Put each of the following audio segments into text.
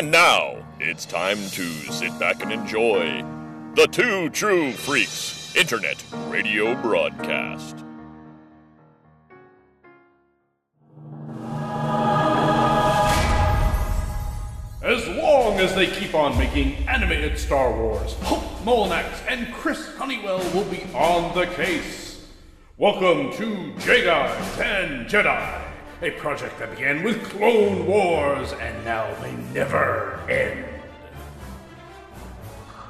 And now, it's time to sit back and enjoy the Two True Freaks Internet Radio Broadcast. As long as they keep on making animated Star Wars, Hope Molinax and Chris Honeywell will be on the case. Welcome to Jaig Eyes and Jedi, a project that began with Clone Wars and now may never end.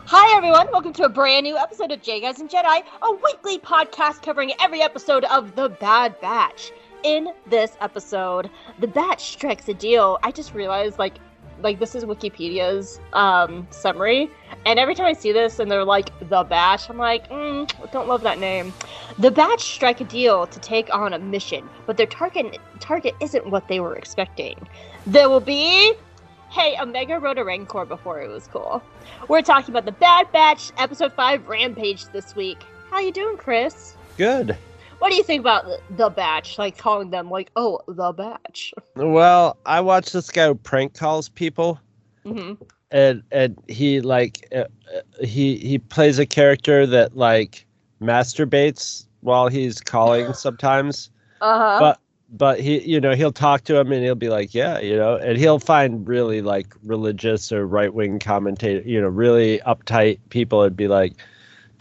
Hi, everyone. Welcome to a brand new episode of J and Jedi, a weekly podcast covering every episode of The Bad Batch. In this episode, The Batch strikes a deal. I just realized, like, like this is Wikipedia's um, summary, and every time I see this and they're like The Batch, I'm like, mm, don't love that name. The Batch strike a deal to take on a mission, but their target target isn't what they were expecting. There will be Hey, Omega rode a Rancor before it was cool. We're talking about the Bad Batch episode 5 Rampage this week. How you doing, Chris? Good. What do you think about the, the Batch? Like calling them like, "Oh, the Batch." Well, I watched this guy who prank calls people, hmm and and he like uh, uh, he he plays a character that like masturbates while he's calling sometimes. Uh-huh. But but he you know he'll talk to him and he'll be like yeah you know and he'll find really like religious or right wing commentator you know really uptight people and be like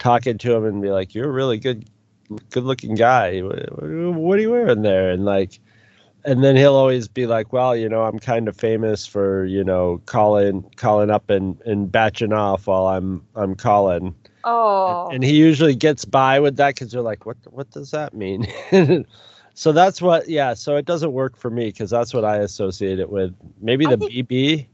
talking to him and be like you're a really good good looking guy what, are you wearing there and like and then he'll always be like well you know i'm kind of famous for you know calling calling up and and batching off while i'm i'm calling oh. and he usually gets by with that because they're like, what what does that mean? so that's what, yeah. So it doesn't work for me because that's what I associate it with. Maybe the think- BB.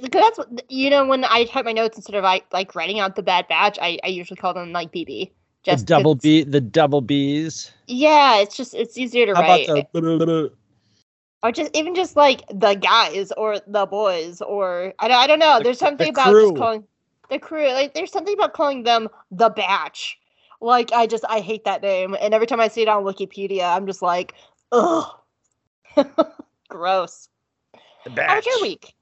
Because that's what you know when I type my notes instead of like like writing out the Bad Batch, I, I usually call them like BB. The double B, the double B's. Yeah, it's just it's easier to How write. about the? or just even just like the guys or the boys or I don't, I don't know. The- there's something the about crew. just calling the crew like there's something about calling them the batch. Like I just I hate that name, and every time I see it on Wikipedia, I'm just like, ugh, gross. The How was your week?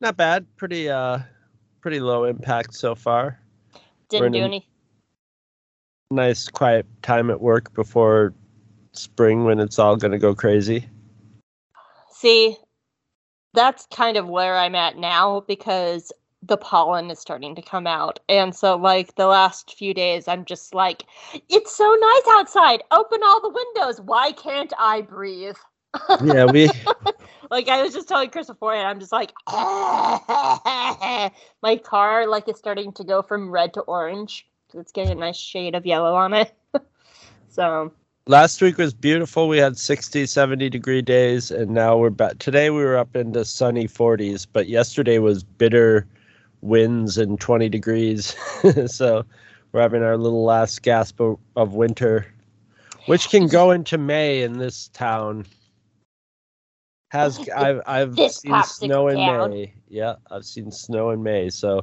Not bad. Pretty uh, pretty low impact so far. Didn't do any. Nice quiet time at work before spring when it's all gonna go crazy. See, that's kind of where I'm at now because the pollen is starting to come out. And so, like, the last few days, I'm just like, it's so nice outside. Open all the windows. Why can't I breathe? Yeah, we Like, I was just telling Chris beforehand, I'm just like, my car, like, is starting to go from red to orange. It's getting a nice shade of yellow on it. so, last week was beautiful. We had 60 70 degree days and now we're back. Today we were up into sunny 40s but yesterday was bitter winds and 20 degrees. So we're having our little last gasp of, of winter which can go into may in this town. Has i've i've This seen snow in may. yeah i've seen snow in may so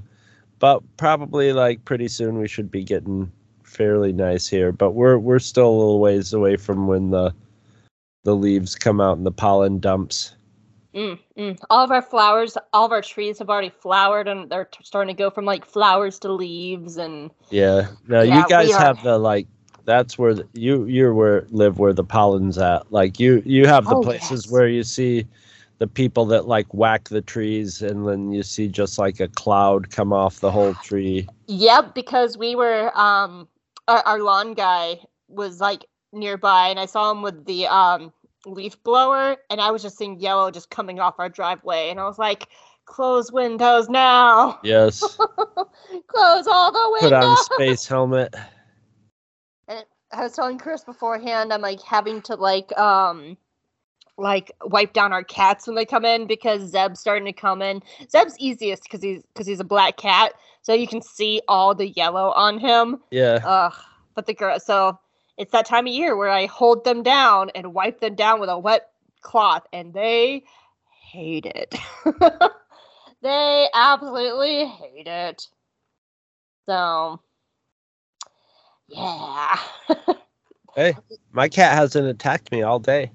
but probably like pretty soon we should be getting fairly nice here, but we're we're still a little ways away from when the the leaves come out and the pollen dumps. Mm, mm. All of our flowers, all of our trees have already flowered, and they're t- starting to go from like flowers to leaves. And Yeah. Now Yeah, you guys are- have the like that's where the, you you're where live where the pollen's at. Like you you have the Oh, places yes. where you see the people that like whack the trees and then you see just like a cloud come off the whole tree. yep, because we were, um, our, our lawn guy was like nearby, and I saw him with the um leaf blower, and I was just seeing yellow just coming off our driveway, and I was like, close windows now, Yes. close all the windows. Put on space helmet. And I was telling Chris beforehand, I'm like having to like um like wipe down our cats when they come in because Zeb's starting to come in. Zeb's easiest because he's because he's a black cat, so you can see all the yellow on him. Yeah. Ugh. But the girl, so it's that time of year where I hold them down and wipe them down with a wet cloth, and they hate it. they absolutely hate it. So, yeah. Hey, my cat hasn't attacked me all day.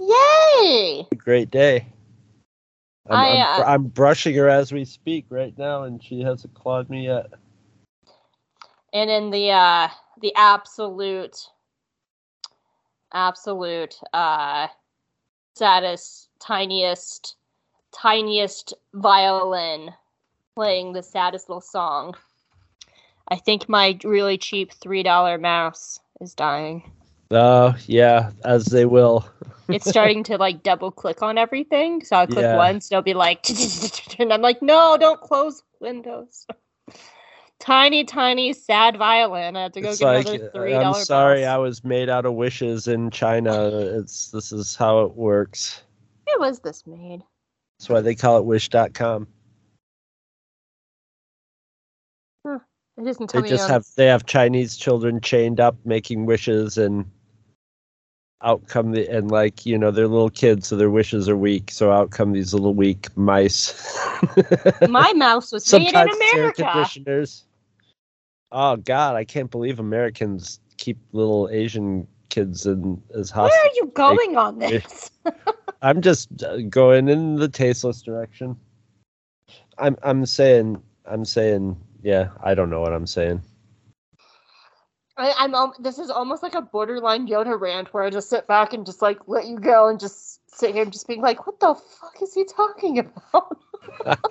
Yay! Great day. I'm, I, I'm, uh, I'm brushing her as we speak right now, and she hasn't clawed me yet. and in the uh the absolute absolute uh saddest tiniest tiniest violin playing the saddest little song i think my really cheap three dollar mouse is dying Oh yeah, as they will. it's starting to like double click on everything so i'll click Yeah. once it'll be like and i'm like no don't close windows tiny tiny sad violin i have to go It's get like another three I'm dollar sorry. I was made out of wishes in China. It's this is how it works. Where was this made? That's why they call it Wish.com. It doesn't They tell me. just have they have Chinese children chained up making wishes and out come the and like you know they're little kids so their wishes are weak so out come these little weak mice. My mouse was made in Sometimes air conditioners. Oh God, I can't believe Americans keep little Asian kids in as Where are you going on this? I'm just uh, going in the tasteless direction. I'm I'm saying I'm saying yeah, I don't know what I'm saying. I, I'm. al- This is almost like a borderline Yoda rant, where I just sit back and just like let you go and just sit here and just being like, "What the fuck is he talking about?"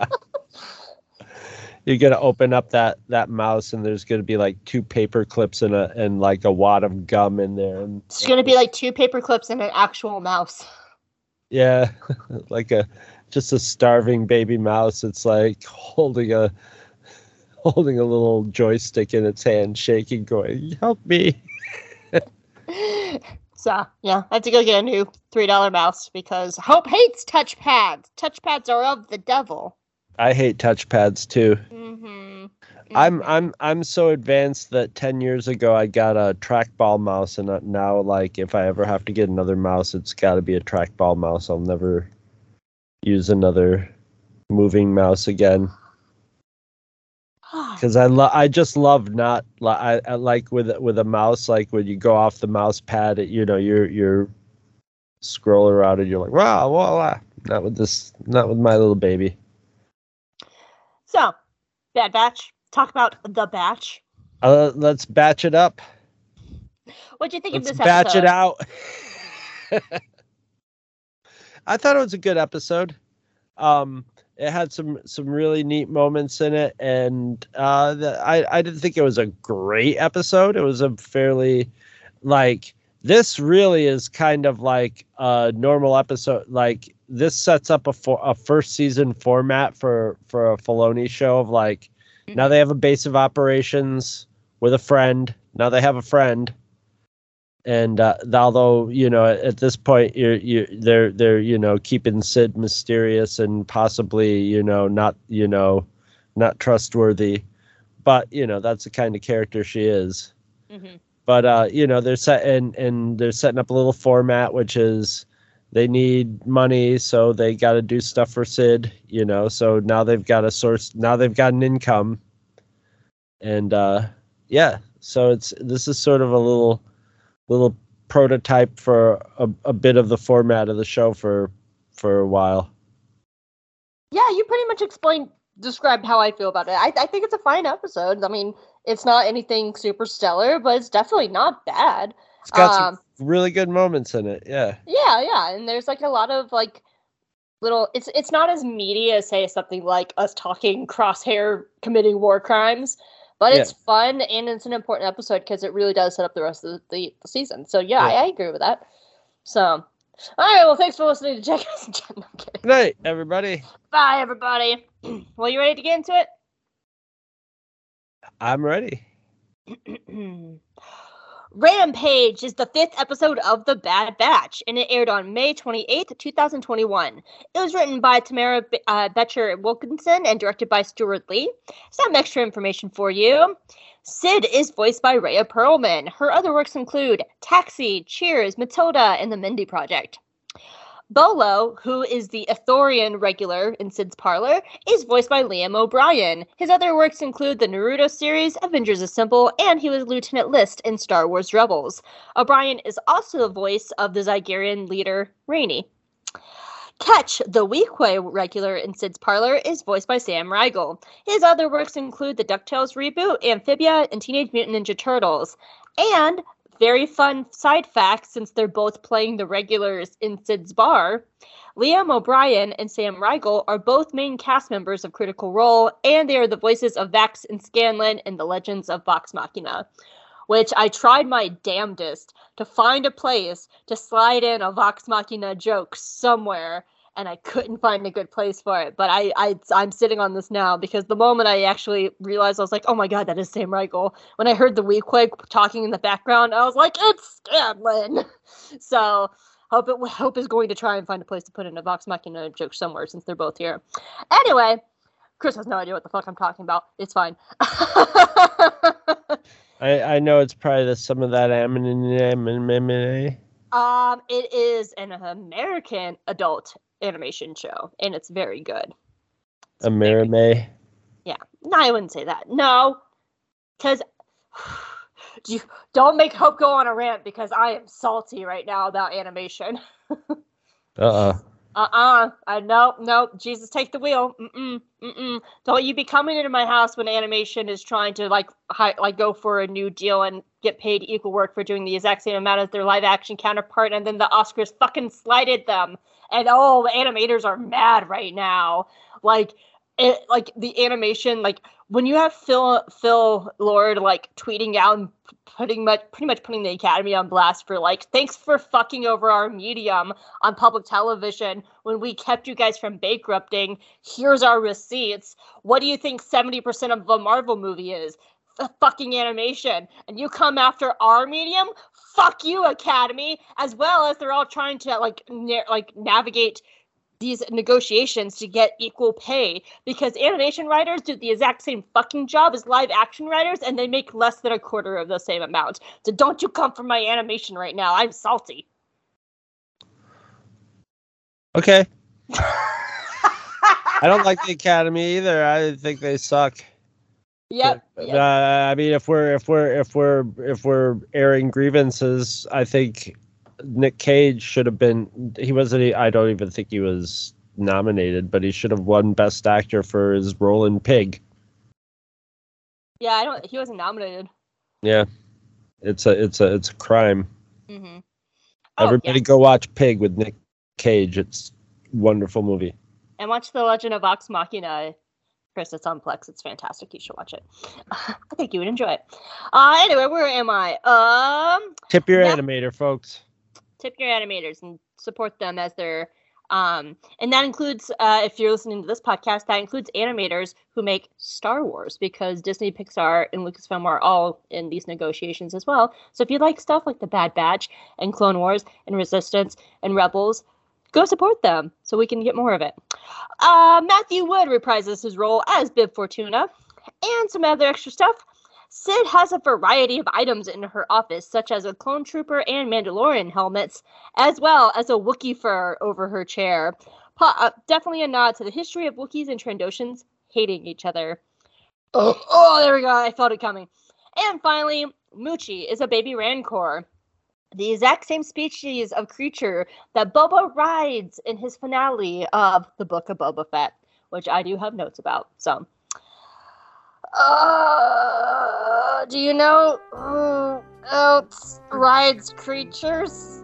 You're gonna open up that that mouse and there's gonna be like two paper clips and a and like a wad of gum in there and It's gonna be like two paper clips and an actual mouse. yeah, like a just a starving baby mouse. It's like holding a holding a little joystick in its hand, shaking, going, "Help me!" so yeah, I have to go get a new three dollar mouse because Hope hates touchpads. Touchpads are of the devil. I hate touchpads too. Mm-hmm. I'm I'm I'm so advanced that ten years ago I got a trackball mouse, and now like if I ever have to get another mouse, it's got to be a trackball mouse. I'll never use another moving mouse again because I lo- I just love not li- I, I like with with a mouse like when you go off the mouse pad, it, you know you're you're scroll around and you're like wow wow wow. Not with this, not with my little baby. So, Bad Batch. Talk about the batch. Uh, let's batch it up. What'd you think Let's of this batch episode? it out. I thought it was a good episode. Um, it had some some really neat moments in it, and uh, the, I I didn't think it was a great episode. It was a fairly like this really is kind of like a normal episode. Like this sets up a for, a first season format for for a Filoni show of like now they have a base of operations with a friend. Now they have a friend and uh, although you know at this point you're you they're they're you know keeping Cid mysterious and possibly you know not you know not trustworthy, but you know that's the kind of character she is. Mhm. But uh, you know they're set and and they're setting up a little format which is they need money so they got to do stuff for Cid. You know so now they've got a source now they've got an income, and uh, yeah so it's this is sort of a little little prototype for a, a bit of the format of the show for for a while. Yeah, you pretty much explained, described how I feel about it. I, I think it's a fine episode. I mean, it's not anything super stellar, but it's definitely not bad. It's got Um, some really good moments in it. Yeah. Yeah, yeah, and there's like a lot of like little. It's it's not as meaty as say something like us talking crosshair committing war crimes, but Yeah. it's fun and it's an important episode because it really does set up the rest of the, the season. So yeah, Yeah. I, I agree with that. So, all right, well, thanks for listening to Jack and Jen. No, I'm kidding. Good night, everybody. Bye, everybody. well, you ready to get into it? I'm ready. Rampage is the fifth episode of The Bad Batch, and it aired on May 28th, 2021. It was written by Tamara B- uh, Becher Wilkinson and directed by Steward Lee. Some extra information for you. Cid is voiced by Rhea Perlman. Her other works include Taxi, Cheers, Matilda, and The Mindy Project. Bolo, who is the Ithorian regular in Cid's parlor, is voiced by Liam O'Brien. His other works include the Naruto series, Avengers Assemble, and he was Lieutenant Lyste in Star Wars Rebels. O'Brien is also the voice of the Zygerian leader, Raney. Ketch, the Weequay regular in Cid's Parlor, is voiced by Sam Riegel. His other works include the DuckTales reboot, Amphibia, and Teenage Mutant Ninja Turtles. And very fun side fact since they're both playing the regulars in Cid's Bar, Liam O'Brien and Sam Riegel are both main cast members of Critical Role, and they are the voices of Vax and Scanlan in The Legends of Vox Machina. Which I tried my damnedest to find a place to slide in a Vox Machina joke somewhere, and I couldn't find a good place for it. But I, I I'm sitting on this now because the moment I actually realized I was like, oh my god, that is Sam Riegel. When I heard the Weequay talking in the background, I was like, it's Scanlan. So Hope it Hope is going to try and find a place to put in a Vox Machina joke somewhere since they're both here. Anyway, Chris has no idea what the fuck I'm talking about. It's fine. I, I know it's probably the, some of that anime. um, it is an American adult animation show, and it's very good. A Amerime. Yeah, no, I wouldn't say that. No, because you don't make Hope go on a rant because I am salty right now about animation. Uh uh Uh-uh. I nope, nope. Jesus, take the wheel. Mm-mm, mm-mm. Don't you be coming into my house when animation is trying to like hi, like go for a new deal and get paid equal work for doing the exact same amount as their live action counterpart, and then the Oscars fucking slighted them. And oh, the animators are mad right now. Like it, like the animation, like when you have Phil Phil Lord like tweeting out and putting much pretty much putting the Academy on blast for like thanks for fucking over our medium on public television when we kept you guys from bankrupting. Here's our receipts. What do you think 70% of a Marvel movie is? A fucking animation. And you come after our medium? Fuck you, Academy. As well as they're all trying to like na- like navigate these negotiations to get equal pay because animation writers do the exact same fucking job as live action writers and they make less than a quarter of the same amount. So don't you come for my animation right now. I'm salty. Okay. I don't like the Academy either. I think they suck. Yep. Uh. I mean, if we're if we're if we're if we're airing grievances, I think Nick Cage should have been. He wasn't. I don't even think he was nominated, but he should have won Best Actor for his role in Pig. Yeah, I don't he wasn't nominated. Yeah, it's a it's a it's a crime. Mhm. Everybody go watch Pig with Nick Cage. It's a wonderful movie. And watch The Legend of Vox Machina. Chris, it's on Plex. It's fantastic. You should watch it. I think you would enjoy it. Uh, anyway, where am I? Um, Tip your animator, folks. tip your animators and support them as their um and that includes uh if you're listening to this podcast that includes animators who make star wars because disney pixar and lucasfilm are all in these negotiations as well so if you like stuff like the bad batch and clone wars and resistance and rebels go support them so we can get more of it uh matthew wood reprises his role as bib fortuna and some other extra stuff Cid has a variety of items in her office, such as a clone trooper and Mandalorian helmets, as well as a Wookiee fur over her chair. Po- uh, definitely a nod to the history of Wookiees and Trandoshans hating each other. Oh, oh, there we go. I felt it coming. And finally, Muchi is a baby Rancor, the exact same species of creature that Boba rides in his finale of the Book of Boba Fett, which I do have notes about. So. Uh, do you know who else rides creatures?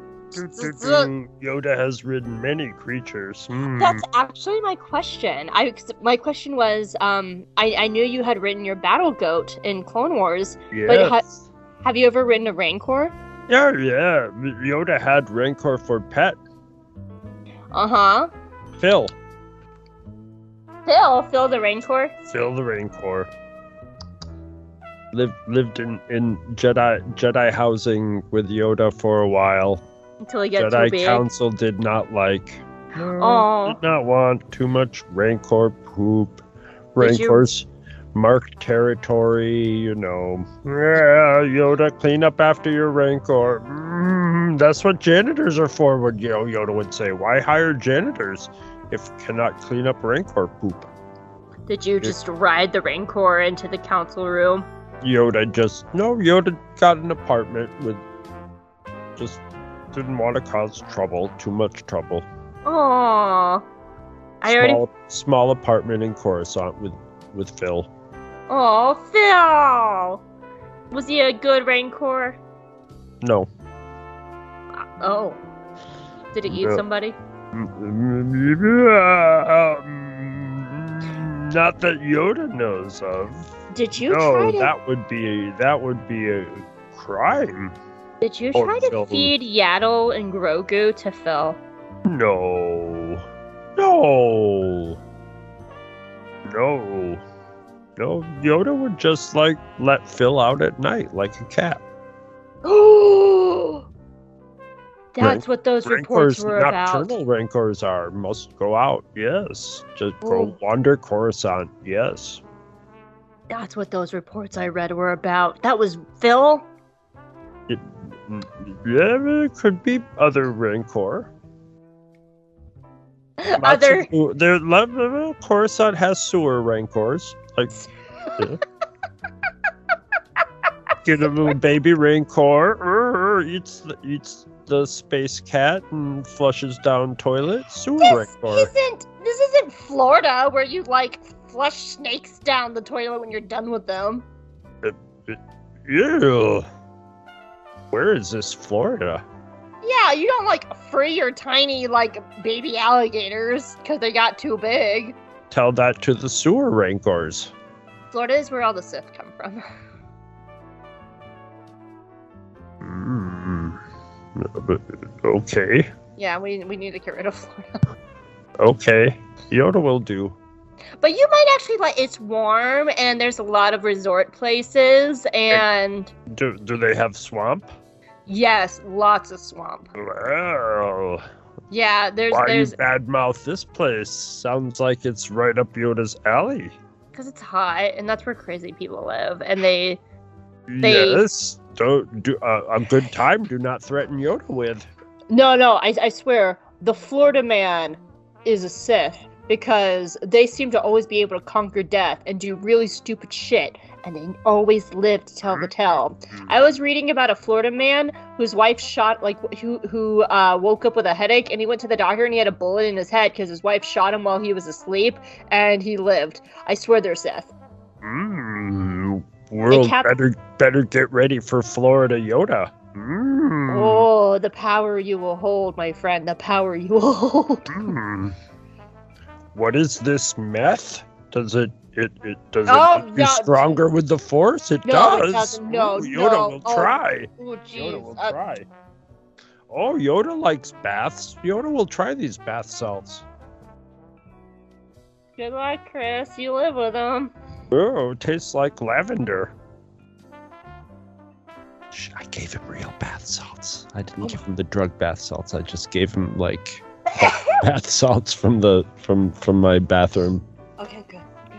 Yoda has ridden many creatures. Hmm. That's actually my question. I my question was, um, I, I knew you had ridden your battle goat in Clone Wars. but ha- Have you ever ridden a Rancor? Yeah, yeah. Yoda had Rancor for pet. Uh huh. Phil. Phil, Phil the Rancor. Phil the Rancor. Lived lived in, in Jedi Jedi housing with Yoda for a while. Until he gets too Jedi big. Council did not like. No, Aw. did not want too much Rancor poop. Rancors marked territory, you know. Yeah, Yoda, clean up after your Rancor. Mm, that's what janitors are for, would you know, Yoda would say. Why hire janitors if you cannot clean up Rancor poop? Did you just ride the Rancor into the council room? Yoda just no. Yoda got an apartment with just didn't want to cause trouble, too much trouble. Aww. I already. Small, small apartment in Coruscant with with Phil. Oh, Phil. Was he a good Rancor? No. Uh, oh. Did he eat No. somebody? Mm, not that Yoda knows of. Did you no, try to? that would be that would be a crime. Did you try to Phil. feed Yaddle and Grogu to Phil? No. No. No. No, Yoda would just like let Phil out at night like a cat. Oh. That's what those reports Rancors, were about. nocturnal rancors are must go out. Yes, just Oh. go wander Coruscant. Yes. That's what those reports I read were about. That was Phil. Mm, Yeah, it could be other rancor. Other. of there, Coruscant has sewer rancors. Like, yeah. get a little baby rancor. er, eats the, eats the space cat and flushes down toilet. Sewer This isn't. This isn't Florida where you like flush snakes down the toilet when you're done with them. Ew. Where is this Florida? Yeah, you don't like free your tiny like baby alligators because they got too big. Tell that to the sewer rancors. Florida is where all the Sith come from. Mm. Okay. yeah, we we need to get rid of Florida. Okay. Yoda will do. But you might actually like it's warm and there's a lot of resort places and Do, do they have swamp? yes, lots of swamp. Well, Yeah, there's why there's you badmouth this place? Sounds like it's right up Yoda's alley. because it's hot and that's where crazy people live and they They- Yes. Don't do uh, a good time. Do not threaten Yoda with. No, no, I, I swear, the Florida man is a Sith because they seem to always be able to conquer death and do really stupid shit, and they always live to tell the tale. I was reading about a Florida man whose wife shot, like, who who uh, woke up with a headache, and he went to the doctor and he had a bullet in his head because his wife shot him while he was asleep, and he lived. I swear they're Sith. Mm, world cap- better better get ready for Florida Yoda. Mm, Oh, the power you will hold, my friend. The power you will hold. mm. What is this meth? Does it it, it does Oh, it make you no. stronger with the force? It No, does. doesn't. No, Ooh, Yoda no. will Oh, try. Oh, Yoda jeez. will Uh, try. Oh, Yoda likes baths. Yoda will try these bath salts. good luck, Chris. You live with them. Oh, tastes like lavender. Shh, I gave him real bath salts. I didn't give him the drug bath salts. I just gave him like bath salts from the from from my bathroom.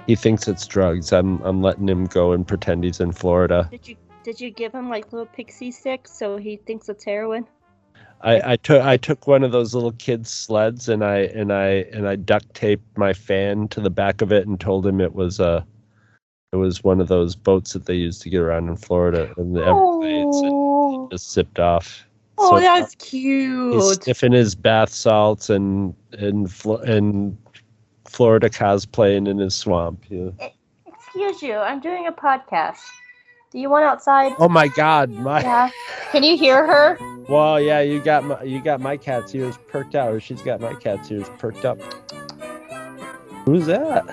He thinks it's drugs. I'm I'm letting him go and pretend he's in Florida. Did you did you give him like little pixie sticks so he thinks it's heroin? I, I took I took one of those little kids sleds and I and I and I duct taped my fan to the back of it and told him it was a it was one of those boats that they used to get around in Florida and it's- Oh, just sipped off. oh So that's He's cute. sniffing his bath salts and and and Florida cosplaying in his swamp. Yeah. Excuse you, I'm doing a podcast. Do you want outside? Oh my God! My Yeah. Can you hear her? well, yeah, you got my you got my cat's ears perked out, or she's got my cat's ears perked up. Who's that?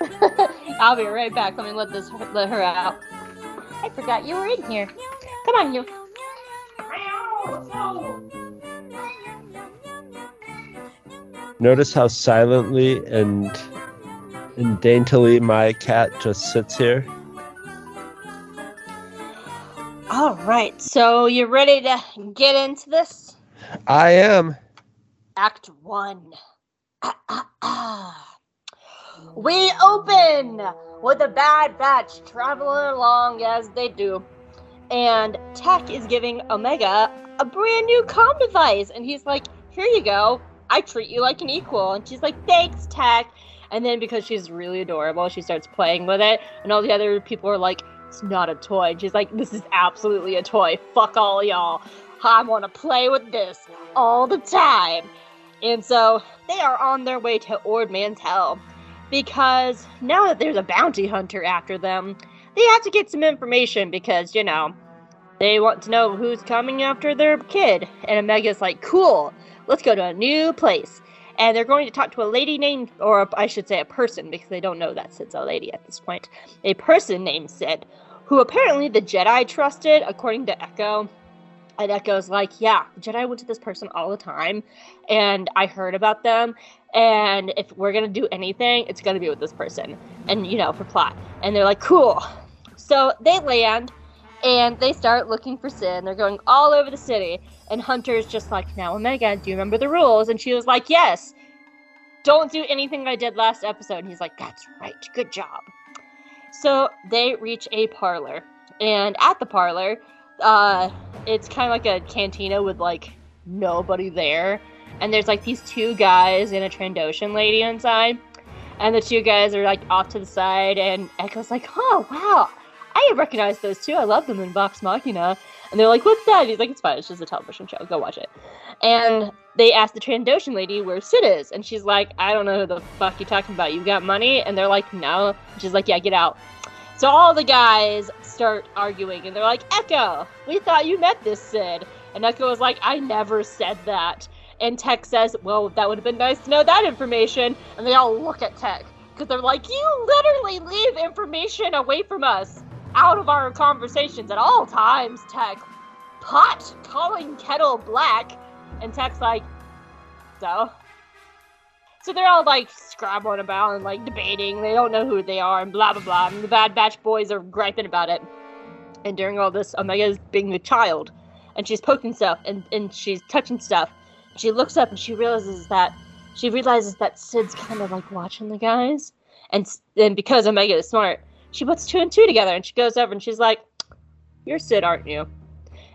I'll be right back. Let me let this let her out. I forgot you were in here. Come on, you. Notice how silently and and daintily my cat just sits here. All right. So you ready to get into this? I am. Act one. Ah, ah, ah. we open with a bad batch traveling along as they do. And Tech is giving Omega a brand new comm device. And he's like, Here you go. I treat you like an equal. And she's like, Thanks, Tech. And then because she's really adorable, she starts playing with it. And all the other people are like, It's not a toy. And she's like, This is absolutely a toy. Fuck all y'all. I want to play with this all the time. And so they are on their way to Ord Mantell because now that there's a bounty hunter after them, they have to get some information because, you know, they want to know who's coming after their kid. And Omega's like, cool, let's go to a new place. And they're going to talk to a lady named, or I should say a person, because they don't know that Cid's a lady at this point. A person named Cid, who apparently the Jedi trusted, according to Echo. And Echo's like, yeah, Jedi went to this person all the time, and I heard about them. And if we're gonna do anything, it's gonna be with this person, and you know, for plot. And they're like, cool. So they land, and they start looking for Cid. And they're going all over the city, and Hunter's just like, now Omega, do you remember the rules? And she was like, yes. Don't do anything I did last episode. And he's like, that's right, good job. So they reach a parlor, and at the parlor, uh, it's kind of like a cantina with like nobody there, and there's like these two guys and a Trandoshan lady inside, and the two guys are like off to the side, and Echo's like, "Oh wow, I recognize those two. I love them in Vox Machina." And they're like, "What's that?" And he's like, "It's fine. It's just a television show. Go watch it." And they ask the Trandoshan lady where Cid is, and she's like, "I don't know who the fuck you're talking about. You got money?" And they're like, "No." And she's like, "Yeah, get out." So all the guys start arguing, and they're like, "Echo, we thought you met this Cid. And Echo was like, "I never said that." And Tech says, "Well, that would have been nice to know that information." And they all look at Tech because they're like, "You literally leave information away from us, out of our conversations at all times." Tech, pot calling kettle black, and Tech's like, "So." So they're all like scrabbling about and like debating. They don't know who they are and blah blah blah. And the Bad Batch boys are griping about it. And during all this, Omega's being the child, and she's poking stuff and, and she's touching stuff. She looks up and she realizes that she realizes that Cid's kind of like watching the guys, and and because Omega is smart, she puts two and two together and she goes over and she's like, "You're Cid, aren't you?"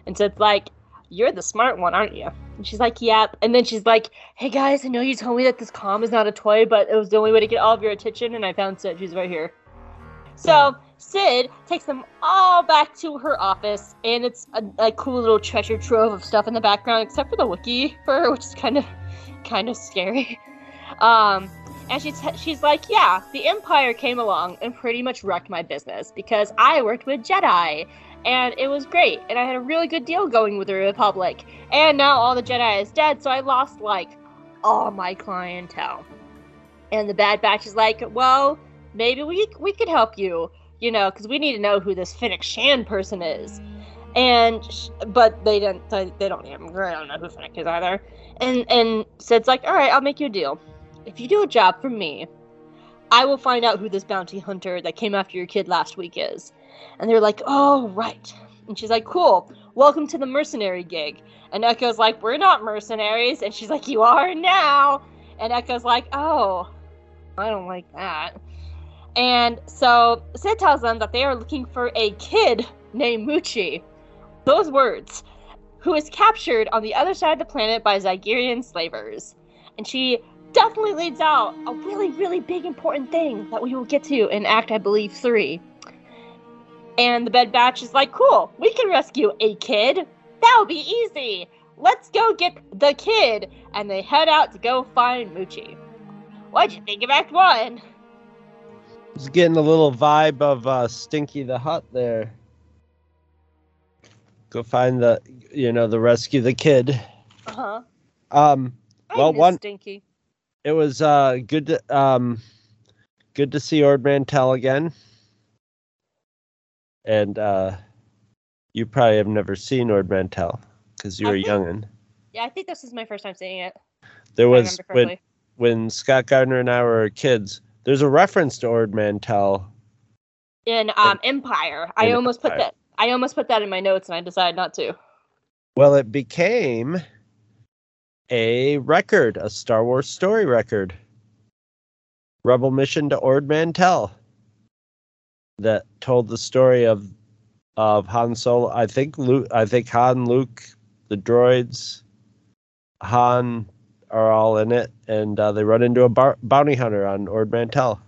And Cid's like, "You're the smart one, aren't you?" And she's like, "Yep." And then she's like, "Hey guys, I know you told me that this calm is not a toy, but it was the only way to get all of your attention, and I found Cid. She's right here." So Cid takes them all back to her office, and it's a, a cool little treasure trove of stuff in the background, except for the wiki for her, which is kind of, kind of scary. Um, and she's she's like, yeah, the Empire came along and pretty much wrecked my business because I worked with Jedi, and it was great, and I had a really good deal going with the Republic, and now all the Jedi is dead, so I lost like all my clientele. And the Bad Batch is like, well, maybe we we could help you, you know, because we need to know who this Fennec Shand person is. And but they don't they, don't even I don't know who Fennec is either. And and Cid's like, all right, I'll make you a deal. If you do a job for me, I will find out who this bounty hunter that came after your kid last week is. And they're like, oh right. And she's like, cool. Welcome to the mercenary gig. And Echo's like, we're not mercenaries. And she's like, you are now. And Echo's like, oh, I don't like that. And so Cid tells them that they are looking for a kid named Muchi. Those words. Who is captured on the other side of the planet by Zygerian slavers. And she definitely leads out a really, really big important thing that we will get to in Act, I believe, three. And the Bad Batch is like, cool, we can rescue a kid. That'll be easy. Let's go get the kid. And they head out to go find Muchi. What'd you think of Act One? It's getting a little vibe of uh, Stinky the Hutt there. Go find the, you know, the rescue the kid. Uh huh. Um, Well, miss one- Stinky. It was uh good to um good to see Ord Mantell again. And uh you probably have never seen Ord Mantell because you I were think- youngin. Yeah, I think this is my first time seeing it. There was when when Scott Gardner and I were kids. There's a reference to Ord Mantell. in um Empire. I in almost put that. I almost put that in my notes, and I decided not to. Well, it became a record, a Star Wars story record. Rebel Mission to Ord Mantell. That told the story of of Han Solo. I think Luke. I think Han, Luke, the droids, Han are all in it, and uh, they run into a bar- bounty hunter on Ord Mantell.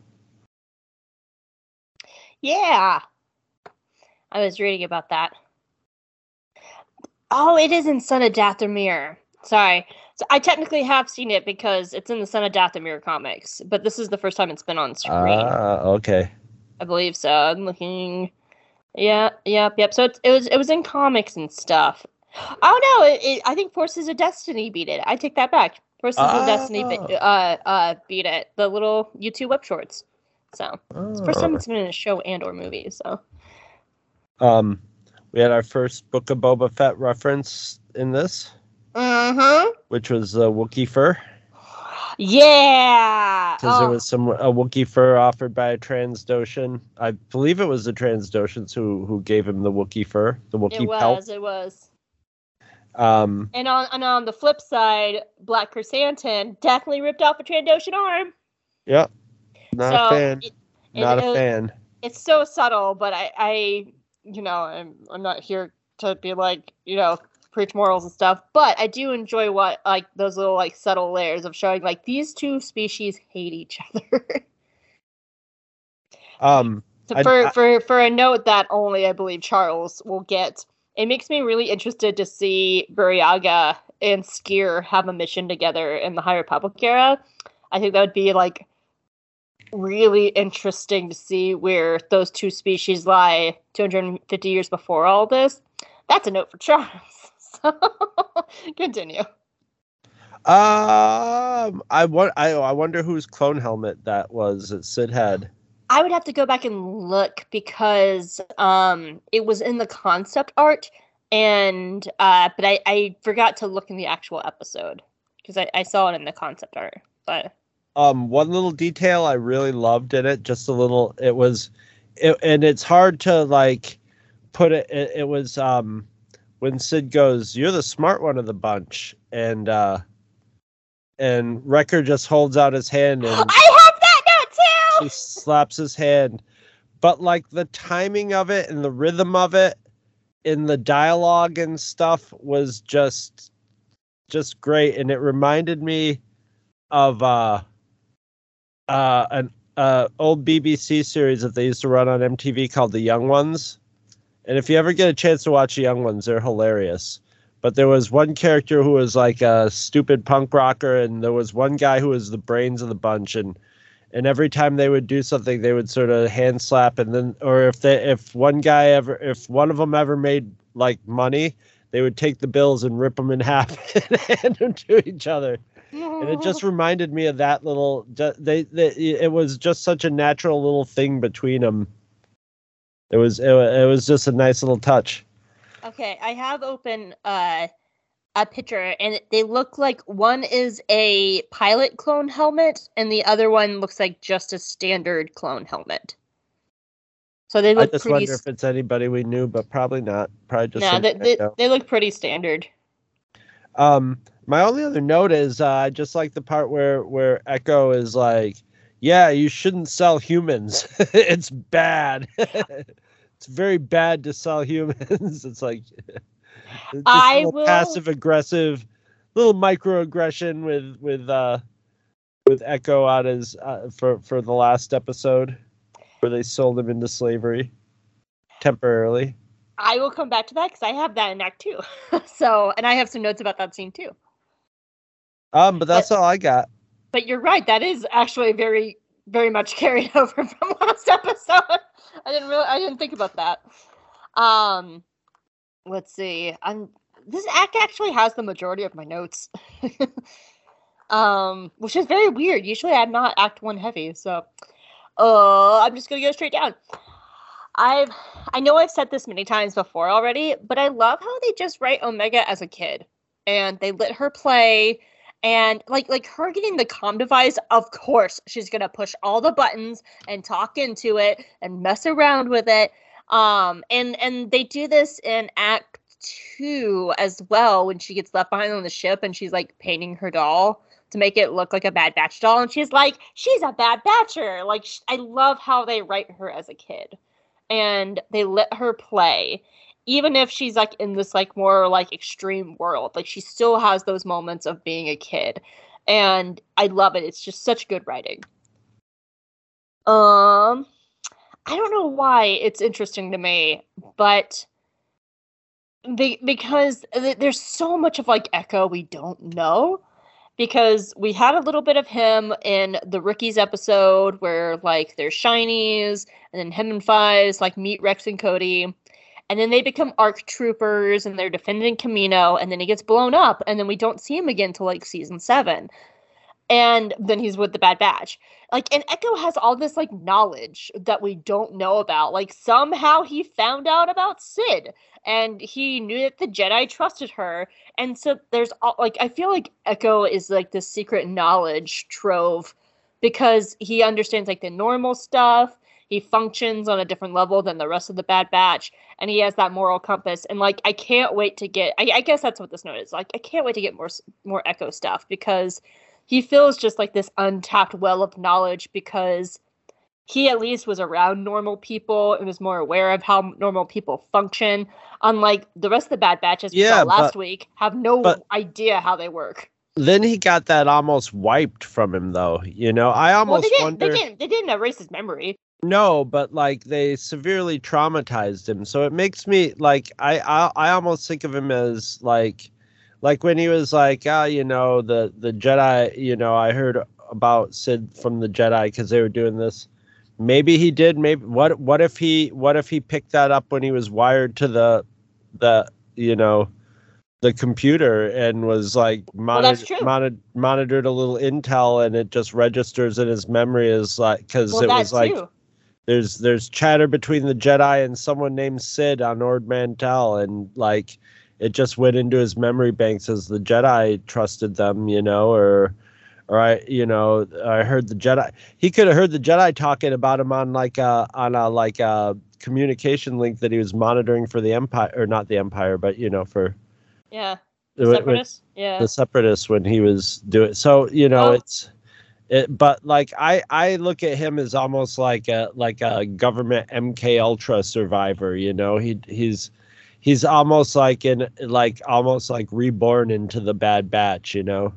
Yeah, I was reading about that. Oh, it is in Son of Dathomir. Sorry. So I technically have seen it because it's in the Son of Dathomir comics, but this is the first time it's been on screen. Ah, okay. I believe so. I'm looking. Yeah, yep, yep. So it's, it was it was in comics and stuff. Oh no! It, it, I think Forces of Destiny beat it. I take that back. Forces of Destiny be- Oh. uh uh beat it. The little YouTube web shorts. So it's the first time Oh. it's been in a show and or movie. So Um, we had our first Book of Boba Fett reference in this, mm-hmm. which was uh, Wookiee fur, Yeah. because there Oh, was some a Wookiee fur offered by a Trandoshan. I believe it was the Trandoshans who who gave him the Wookiee fur, the Wookiee it was. pelt. It was. Um, And on and on the flip side, Black Krrsantan definitely ripped off a Trandoshan arm. yep. Not so a fan. it- Not it- a it- fan. it's so subtle, but I, I, you know, I'm I'm not here to be like, you know, preach morals and stuff, but I do enjoy what like those little like subtle layers of showing like these two species hate each other. Um, so I- for I- for for a note that only I believe Charles will get, it makes me really interested to see Burryaga and Sskeer have a mission together in the High Republic era. I think that would be like really interesting to see where those two species lie 250 years before all this. That's a note for Charles. So continue. um, I want. I I wonder whose clone helmet that was that Cid had. I would have to go back and look because um it was in the concept art and uh but I, I forgot to look in the actual episode because I, I saw it in the concept art. But um one little detail I really loved in it, just a little it was it, and it's hard to like put it, it it was um when Cid goes, You're the smart one of the bunch and uh and Wrecker just holds out his hand and I have that note too. she slaps his hand. But like the timing of it and the rhythm of it in the dialogue and stuff was just just great and it reminded me of uh uh an uh old BBC series that they used to run on MTV called The Young Ones. And if you ever get a chance to watch The Young Ones, they're hilarious. But there was one character who was like a stupid punk rocker and there was one guy who was the brains of the bunch and and every time they would do something they would sort of hand slap and then or if they if one guy ever if one of them ever made like money they would take the bills and rip them in half and hand them to each other and it just reminded me of that little they, they it was just such a natural little thing between them it was it, it was just a nice little touch Okay, I have open uh, a picture, and they look like one is a pilot clone helmet, and the other one looks like just a standard clone helmet. So they look. i just pretty. wonder if it's anybody we knew but probably not probably just no, they, they, they look pretty standard. Um, my only other note is uh, I just like the part where where Echo is like, "Yeah, you shouldn't sell humans. it's bad. it's very bad to sell humans." it's like I will- passive aggressive, little microaggression with with uh with Echo out as uh, for for the last episode where they sold him into slavery temporarily. I will come back to that because I have that in Act Two. so, and I have some notes about that scene too. Um, but that's all I got. But you're right. That is actually very, very much carried over from last episode. I didn't really, I didn't think about that. Um, let's see. I'm this act actually has the majority of my notes. um, which is very weird. Usually I'm not Act One heavy, so uh, I'm just gonna go straight down. I've, I know I've said this many times before already, but I love how they just write Omega as a kid, and they let her play and like like her getting the com device of course she's gonna push all the buttons and talk into it and mess around with it. Um and and they do this in act two as well when she gets left behind on the ship and she's like painting her doll to make it look like a bad batch doll and she's like she's a bad batcher! Like sh- i love how they write her as a kid. And they let her play even if she's like in this like more like extreme world like she still has those moments of being a kid and i love it. It's just such good writing. Um i don't know why it's interesting to me but be- because th- there's so much of like echo we don't know because we had a little bit of him in the rookies episode where like they're shinies and then him and Fives like meet Rex and Cody and then they become arc troopers and they're defending Kamino and then he gets blown up and then we don't see him again till like season 7 and then he's with the bad batch. Like and echo has all this like knowledge that we don't know about. Like somehow he found out about cid and he knew that the jedi trusted her. And so there's all like i feel like echo is like the secret knowledge trove because he understands like the normal stuff he functions on a different level than the rest of the bad batch and he has that moral compass and like i can't wait to get i, I guess that's what this note is like i can't wait to get more more echo stuff because he feels just like this untapped well of knowledge because he at least was around normal people and was more aware of how normal people function. Unlike the rest of the Bad Batches we Yeah, saw last but- week, have no idea how they work. Then he got that almost wiped from him, though. You know, I Well, almost they didn't, wonder. they didn't. They didn't erase his memory. No, but like they severely traumatized him. So it makes me like I I, I almost think of him as like like when he was like, ah, you know, the the Jedi, you know, I heard about Cid from the Jedi because they were doing this. Maybe he did. Maybe what what if he what if he picked that up when he was wired to the the you know the computer and was like Well, that's monitor, monitored a little intel and it just registers in his memory as like because Well, it was like. There's there's chatter between the Jedi and someone named Cid on Ord Mantell, and like it just went into his memory banks as the Jedi trusted them, you know, or or I you know I heard the Jedi. He could have heard the Jedi talking about him on like a on a like a communication link that he was monitoring for the Empire or not the Empire, but you know for Yeah. when- Separatists. Yeah. the separatists when he was doing so you know Oh. it's it but like i i look at him as almost like a like a government mk ultra survivor you know he he's he's almost like in like almost like reborn into the bad batch you know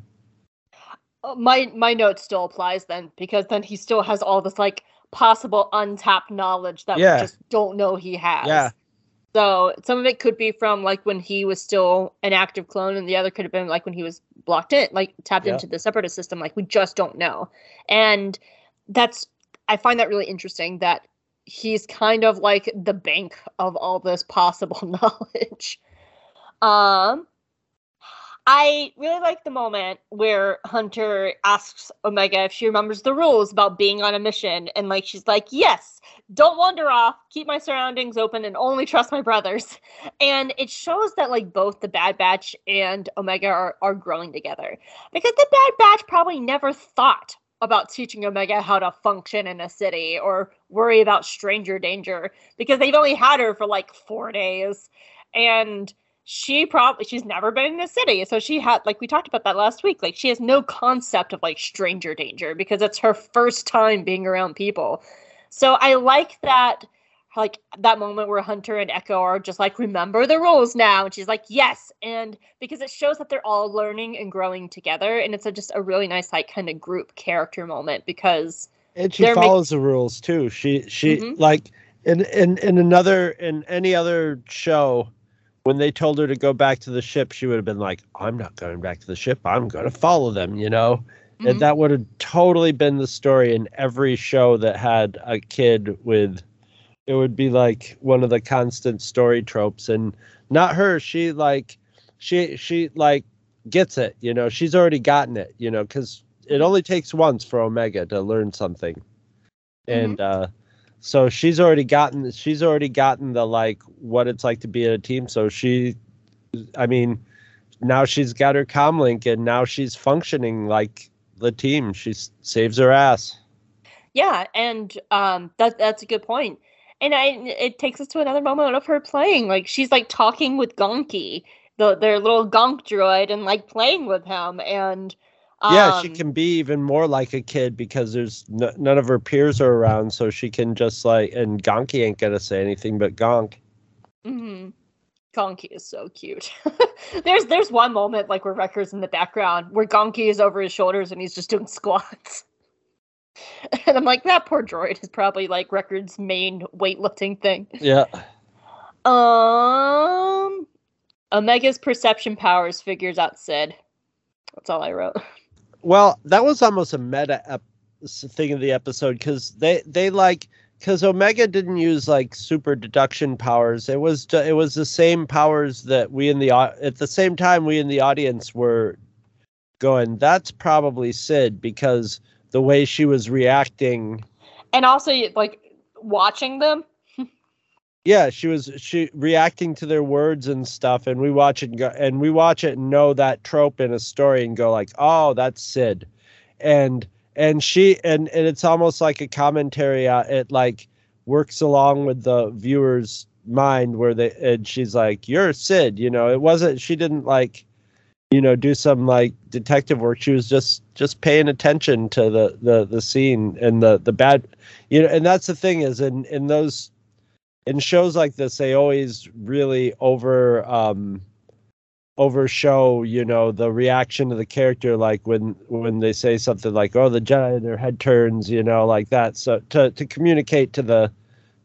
Uh, my my note still applies then because then he still has all this like possible untapped knowledge that Yeah. we just don't know he has. Yeah. So some of it could be from like when he was still an active clone, and the other could have been like when he was blocked it, like tapped Yeah. into the separatist system. Like we just don't know, and that's I find that really interesting that he's kind of like the bank of all this possible knowledge. Um, I really like the moment where Hunter asks Omega if she remembers the rules about being on a mission, and like she's like, "Yes, don't wander off, keep my surroundings open, and only trust my brothers." And it shows that like both the Bad Batch and Omega are are growing together because the Bad Batch probably never thought about teaching Omega how to function in a city or worry about stranger danger because they've only had her for like four days, and she probably she's never been in a city. So she had like we talked about that last week like she has no concept of like stranger danger because it's her first time being around people. So i like that like that moment where hunter and echo are just like remember the rules now and she's like yes and because it shows that they're all learning and growing together and it's a, just a really nice like kind of group character moment because and she follows the rules too. She she Mhm. like in in in another in any other show when they told her to go back to the ship she would have been like i'm not going back to the ship. I'm going to follow them you know? Mhm. and that would have totally been the story in every show that had a kid with it would be like one of the constant story tropes. And not her she like she she like gets it you know? She's already gotten it you know? Because it only takes once for omega to learn something. And uh so she's already gotten she's already gotten the like what it's like to be in a team so she i mean now she's got her comlink and now she's functioning like the team she saves her ass Yeah, and um, that that's a good point. And I, it takes us to another moment of her playing. Like she's like talking with Gonky, the their little Gonk droid, and like playing with him. And um, yeah she can be even more like a kid because there's n- none of her peers are around so she can just like and gonky ain't gonna say anything but gonk hmm Gonky is so cute. there's there's one moment like where Wrecker's in the background where Gonky is over his shoulders and he's just doing squats. and I'm like, that poor droid is probably like Wrecker's main weightlifting thing. yeah Um, Omega's perception powers figures out Cid. That's all I wrote. well, that was almost a meta ep- thing of the episode because they they like because Omega didn't use like super deduction powers. It was it was the same powers that we in the at the same time we in the audience were going. That's probably Cid because the way she was reacting. And also, like watching them. Yeah, she was she reacting to their words and stuff, and we watch it and go, and we watch it and know that trope in a story and go like, oh, that's Cid, and and she and and it's almost like a commentary. Uh, it like works along with the viewer's mind where they and she's like, you're Cid, you know. It wasn't she didn't like, you know, do some like detective work. She was just just paying attention to the the the scene and the the bad, you know. And that's the thing is in in those in shows like this they always really over um overshow you know the reaction of the character like when when they say something like oh the jedi their head turns you know like that. So to to communicate to the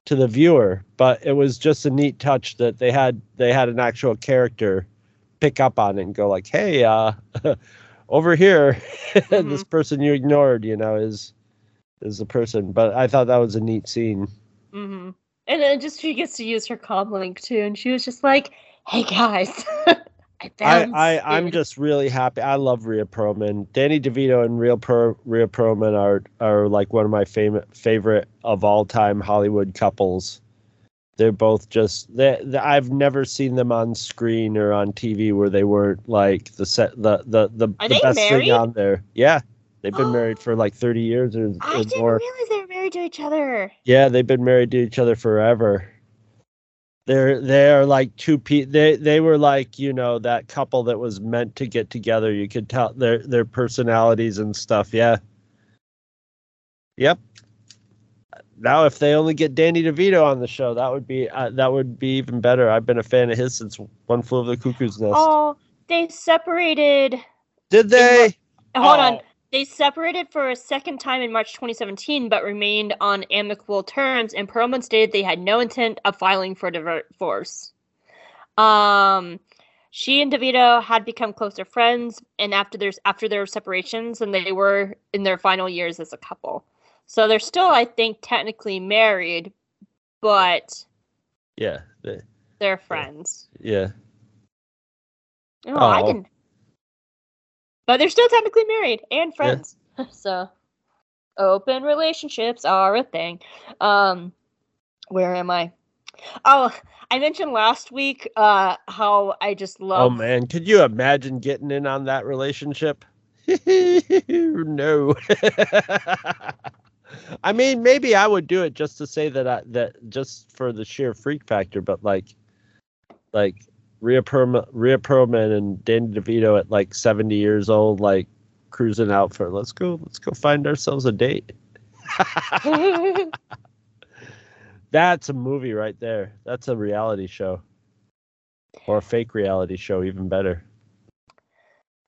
to the viewer. But it was just a neat touch that they had they had an actual character pick up on it and go like hey uh over here this person you ignored you know is is the person. But i thought that was a neat scene. Hmm And then just she gets to use her comm link too, and she was just like, "Hey guys, I I, found." I I'm just really happy. I love Rhea Perlman. Danny DeVito and Real Pro, Rhea Perlman are are like one of my favorite favorite of all time Hollywood couples. They're both just they, they- I've never seen them on screen or on TV where they weren't like the set the the the, the best married? thing on there. Yeah, they've been married for like 30 years or, I didn't more. realize they were married to each other. Yeah, they've been married to each other forever. They're they're like two pe they they were like, you know, that couple that was meant to get together. You could tell their their personalities and stuff. Yeah. Yep. Now if they only get Danny DeVito on the show, that would be uh, that would be even better. I've been a fan of his since One Flew Over the Cuckoo's Nest. Oh, they separated. Did they? Hold Oh. on. They separated for a second time in March 2017, but remained on amicable terms. And Perlman stated they had no intent of filing for divorce. Um, she and DeVito had become closer friends, and after their after their separations, and they were in their final years as a couple. So they're still, I think, technically married, but Yeah. they- they're friends. yeah. Oh, I Oh. didn't. But they're still technically married and friends. so open relationships are a thing. Um where am I? Oh, I mentioned last week uh how I just love Oh man, could you imagine getting in on that relationship? no. I mean, maybe I would do it just to say that I that just for the sheer freak factor, but like, like Rhea Perlman, Rhea Perlman and Danny DeVito at like seventy years old, like cruising out for let's go, let's go find ourselves a date. That's a movie right there. That's a reality show, or a fake reality show, even better.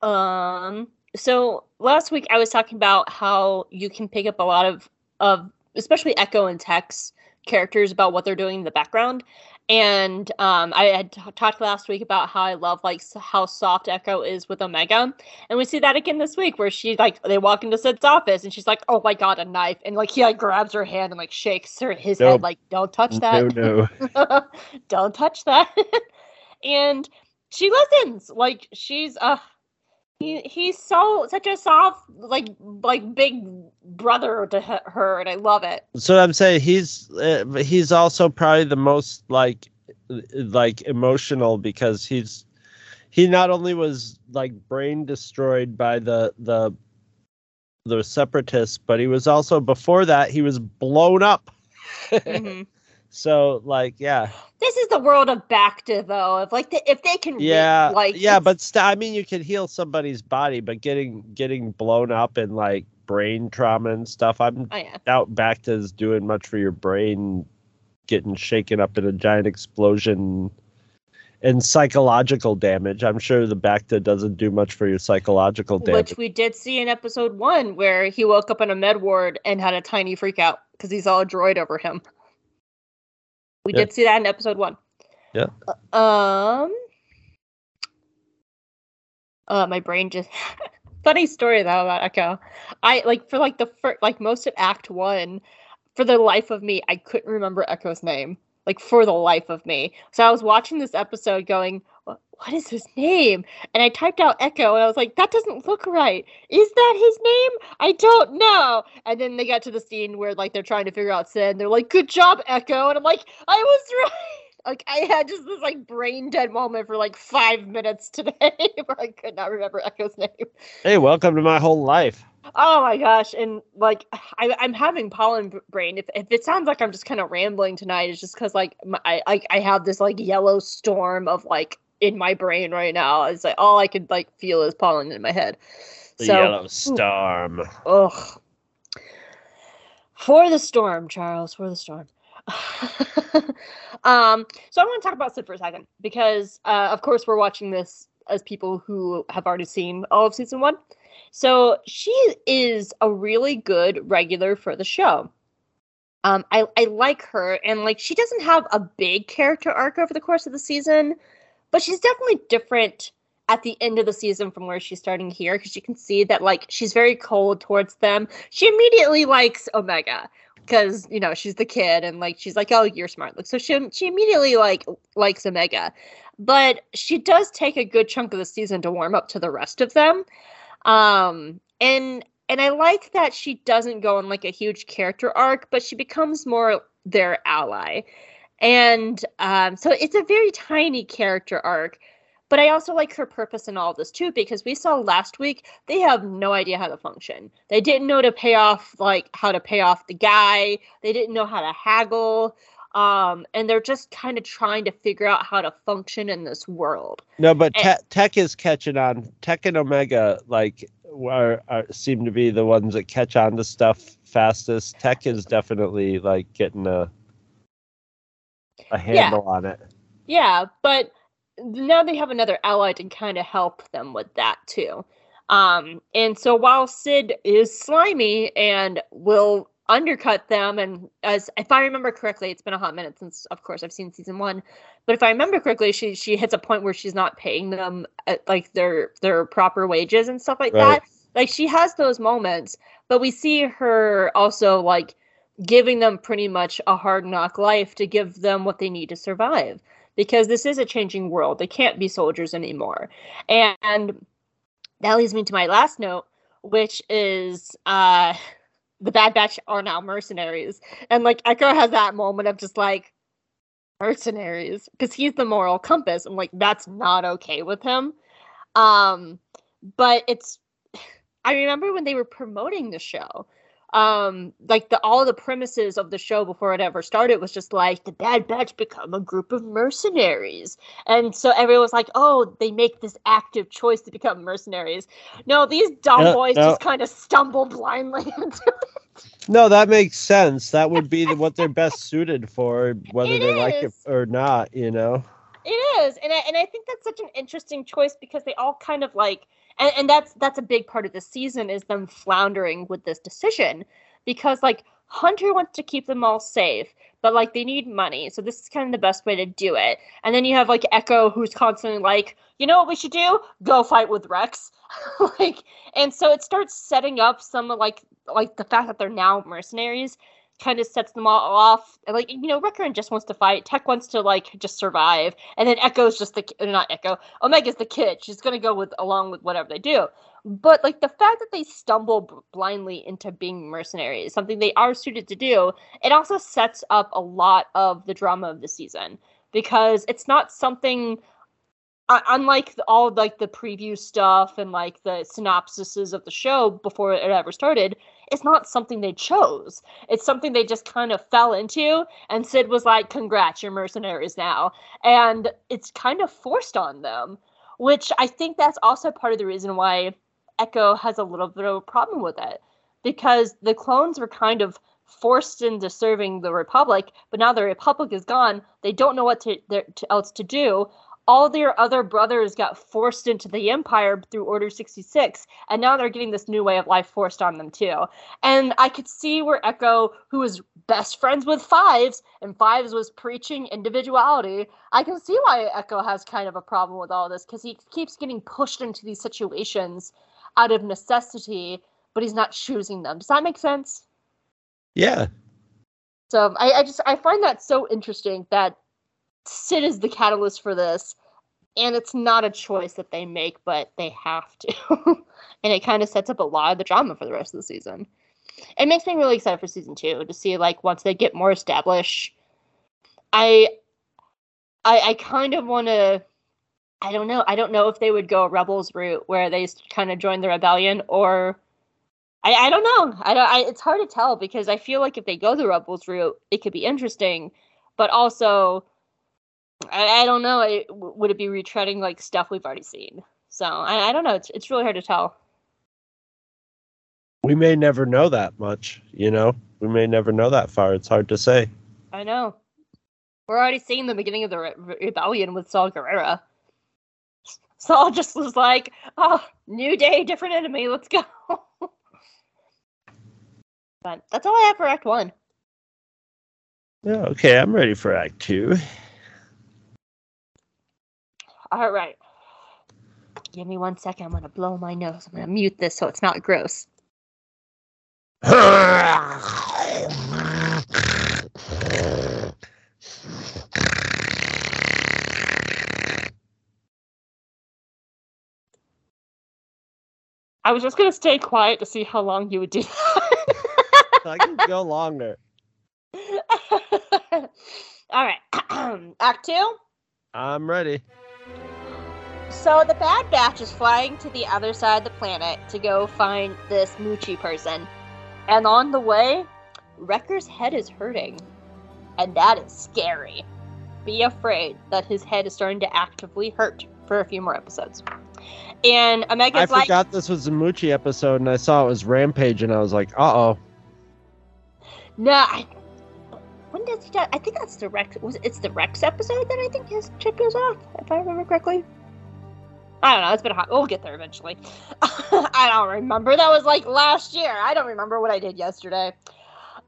Um. So last week I was talking about how you can pick up a lot of of especially Echo and Tex characters about what they're doing in the background, and um, I had t- talked last week about how I love like how soft Echo is with Omega, and we see that again this week where she like they walk into Cid's office and she's like, "Oh my god, a knife!" and like he like grabs her hand and like shakes her his Nope. head like, "Don't touch that." No, no. don't touch that and she listens like she's uh he, he's so such a soft like like big brother to her and i love it So I'm saying he's uh, he's also probably the most like like emotional because he's he not only was like brain destroyed by the the the separatists, but he was also before that he was blown up. Mhm. So like yeah this is the world of Bacta though if like the, if they can re- yeah like yeah but st- I mean you can heal somebody's body, but getting getting blown up and like brain trauma and stuff. I'm oh yeah doubt Bacta's doing much for your brain getting shaken up in a giant explosion and psychological damage. I'm sure the Bacta doesn't do much for your psychological damage. which we did see in episode one where he woke up in a med ward and had a tiny freak out because he saw a droid over him we Yeah. did see that in episode one Yeah. Uh, um uh my brain just funny story though about Echo. I like for like the first, like most of Act One, for the life of me, I couldn't remember Echo's name. Like for the life of me. So I was watching this episode, going, "What, is his name?" And I typed out Echo, and I was like, "That doesn't look right. Is that his name? I don't know." And then they got to the scene where like they're trying to figure out Cid, and they're like, "Good job, Echo," and I'm like, "I was right." like I had just this like brain dead moment for like five minutes today where I could not remember Echo's name. Hey, welcome to my whole life. Oh my gosh! And like I, I'm having pollen brain. If, if it sounds like I'm just kind of rambling tonight, it's just because like my, I, I I have this like yellow storm of like in my brain right now. It's like all I could like feel is pollen in my head. The so, yellow storm. Ugh. For the storm, Charles. For the storm. um, so I want to talk about Cid for a second because, uh, of course, we're watching this as people who have already seen all of season one. So she is a really good regular for the show. Um, I, I like her, and like she doesn't have a big character arc over the course of the season, but she's definitely different at the end of the season from where she's starting here because you can see that like she's very cold towards them. She immediately likes Omega, because you know she's the kid and like she's like oh you're smart. Like so she she immediately like likes omega. But she does take a good chunk of the season to warm up to the rest of them. Um and and i like that she doesn't go on like a huge character arc but she becomes more their ally and um so it's a very tiny character arc but I also like her purpose in all this too, because we saw last week they have no idea how to function. They didn't know to pay off like how to pay off the guy. They didn't know how to haggle. Um, and they're just kind of trying to figure out how to function in this world. No, but And- te- Tech is catching on. Tech and Omega like are, are seem to be the ones that catch on to stuff fastest. Tech is definitely like getting a a handle on it. Yeah, but now they have another ally to kind of help them with that too. Um, and so while Cid is slimy and will undercut them, and as if I remember correctly, it's been a hot minute since, of course, I've seen season one. But if I remember correctly, she she hits a point where she's not paying them at, like their their proper wages and stuff like Right. that. Like she has those moments, but we see her also like giving them pretty much a hard knock life to give them what they need to survive because this is a changing world. They can't be soldiers anymore. And that leads me to my last note, which is uh the Bad Batch are now mercenaries. And like Echo has that moment of just like mercenaries because he's the moral compass. I'm like, that's not okay with him. Um, but it's I remember when they were promoting the show um like the all the premises of the show before it ever started was just like the bad batch become a group of mercenaries and so everyone was like oh they make this active choice to become mercenaries no these dumb No, boys no. just kind of stumble blindly into it No, that makes sense. That would be the, what they're best suited for, whether It they like it or not. You know. It is, and I, and I think that's such an interesting choice because they all kind of like, and, and that's that's a big part of the season is them floundering with this decision, because like Hunter wants to keep them all safe, but like they need money, so this is kind of the best way to do it. And then you have like Echo, who's constantly like, you know what we should do? Go fight with Rex, like, and so it starts setting up some of like like the fact that they're now mercenaries kind of sets them all off. And, Like you know, Wrecker just wants to fight. Tech wants to like just survive, and then Echo's just the uh, not Echo. Omega's the kid. She's gonna go with along with whatever they do. But like the fact that they stumble blindly into being mercenaries, something they are suited to do, it also sets up a lot of the drama of the season because it's not something uh, unlike all like the preview stuff and like the synopsises of the show before it ever started it's not something they chose. It's something they just kind of fell into and cid was like congrats you're mercenaries now. And it's kind of forced on them which i think that's also part of the reason why echo has a little bit of a problem with it because the clones were kind of forced into serving the republic but now the republic is gone. They don't know what to, to else to do all their other brothers got forced into the empire through order 66 and now they're getting this new way of life forced on them too and i could see where echo who was best friends with fives and fives was preaching individuality i can see why echo has kind of a problem with all this because he keeps getting pushed into these situations out of necessity, but he's not choosing them. Does that make sense? Yeah. So I, I just I find that so interesting that Cid is the catalyst for this, and it's not a choice that they make, but they have to. and it kind of sets up a lot of the drama for the rest of the season. It makes me really excited for season two to see like once they get more established. I I I kind of want to I don't know. I don't know if they would go rebels route where they kind of join the rebellion or I, I don't know. I don't. I, it's hard to tell because I feel like if they go the rebels route, it could be interesting, but also, I, I don't know. It, would it be retreading like stuff we've already seen? So I, I don't know. It's it's really hard to tell. We may never know that much. You know, we may never know that far. It's hard to say. I know. We're already seeing the beginning of the re- rebellion with Saw Gerrera. Saw just was like, "Oh, new day, different enemy. Let's go." But that's all I have for Act One. Yeah, okay, I'm ready for Act Two. All right. Give me one second. I'm gonna blow my nose. I'm gonna mute this so it's not gross. I was just gonna stay quiet to see how long you would do that. I can go longer. All right. Act two. I'm ready. So the Bad Batch is flying to the other side of the planet to go find this Muchi person. And on the way, Wrecker's head is hurting. And that is scary. Be afraid that his head is starting to actively hurt for a few more episodes. And Omega's I like, forgot this was a Muchi episode, and I saw it was Rampage, and I was like, uh oh. No, I, when does he die? I think that's the Rex. Was it's the Rex episode that I think his chip goes off, if I remember correctly. I don't know. It's been hot. We'll get there eventually. I don't remember. That was like last year. I don't remember what I did yesterday.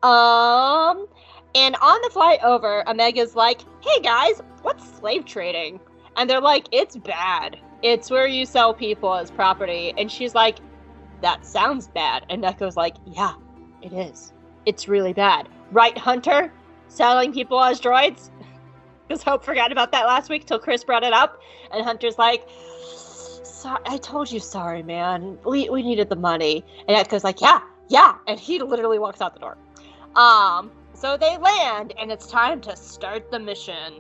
Um, and on the flight over, Omega's like, "Hey guys, what's slave trading?" And they're like, "It's bad. It's where you sell people as property." And she's like, "That sounds bad." And Echo's like, "Yeah, it is." it's really bad. Right, Hunter? Selling people as droids? Because Hope forgot about that last week till Chris brought it up. And Hunter's like, sorry, I told you sorry, man. We, we needed the money. And Echo's like, yeah, yeah. And he literally walks out the door. Um, so they land, and it's time to start the mission.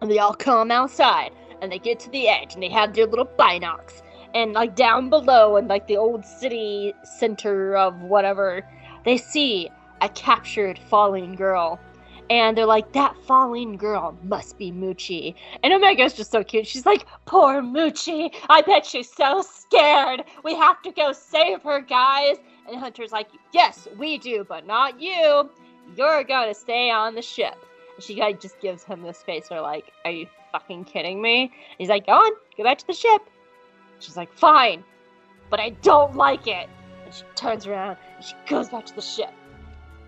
And they all come outside, and they get to the edge, and they have their little binocs. And like down below, in like the old city center of whatever, they see a captured falling girl. And they're like, that falling girl must be Muchi. And Omega's just so cute. She's like, poor Muchi. I bet she's so scared. We have to go save her, guys. And Hunter's like, yes, we do, but not you. You're gonna stay on the ship. And she like, just gives him this face where like, are you fucking kidding me? And he's like, go on, go back to the ship. She's like, fine, but I don't like it. And she turns around and she goes back to the ship.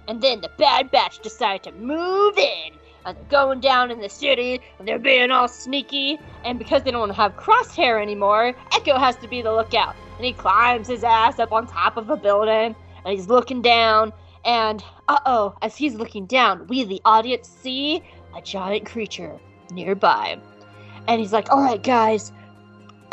And then the Bad Batch decide to move in. And they're going down in the city, and they're being all sneaky. And because they don't have Crosshair anymore, Echo has to be the lookout. And he climbs his ass up on top of a building, and he's looking down. And uh oh, as he's looking down, we, the audience, see a giant creature nearby. And he's like, Alright, guys,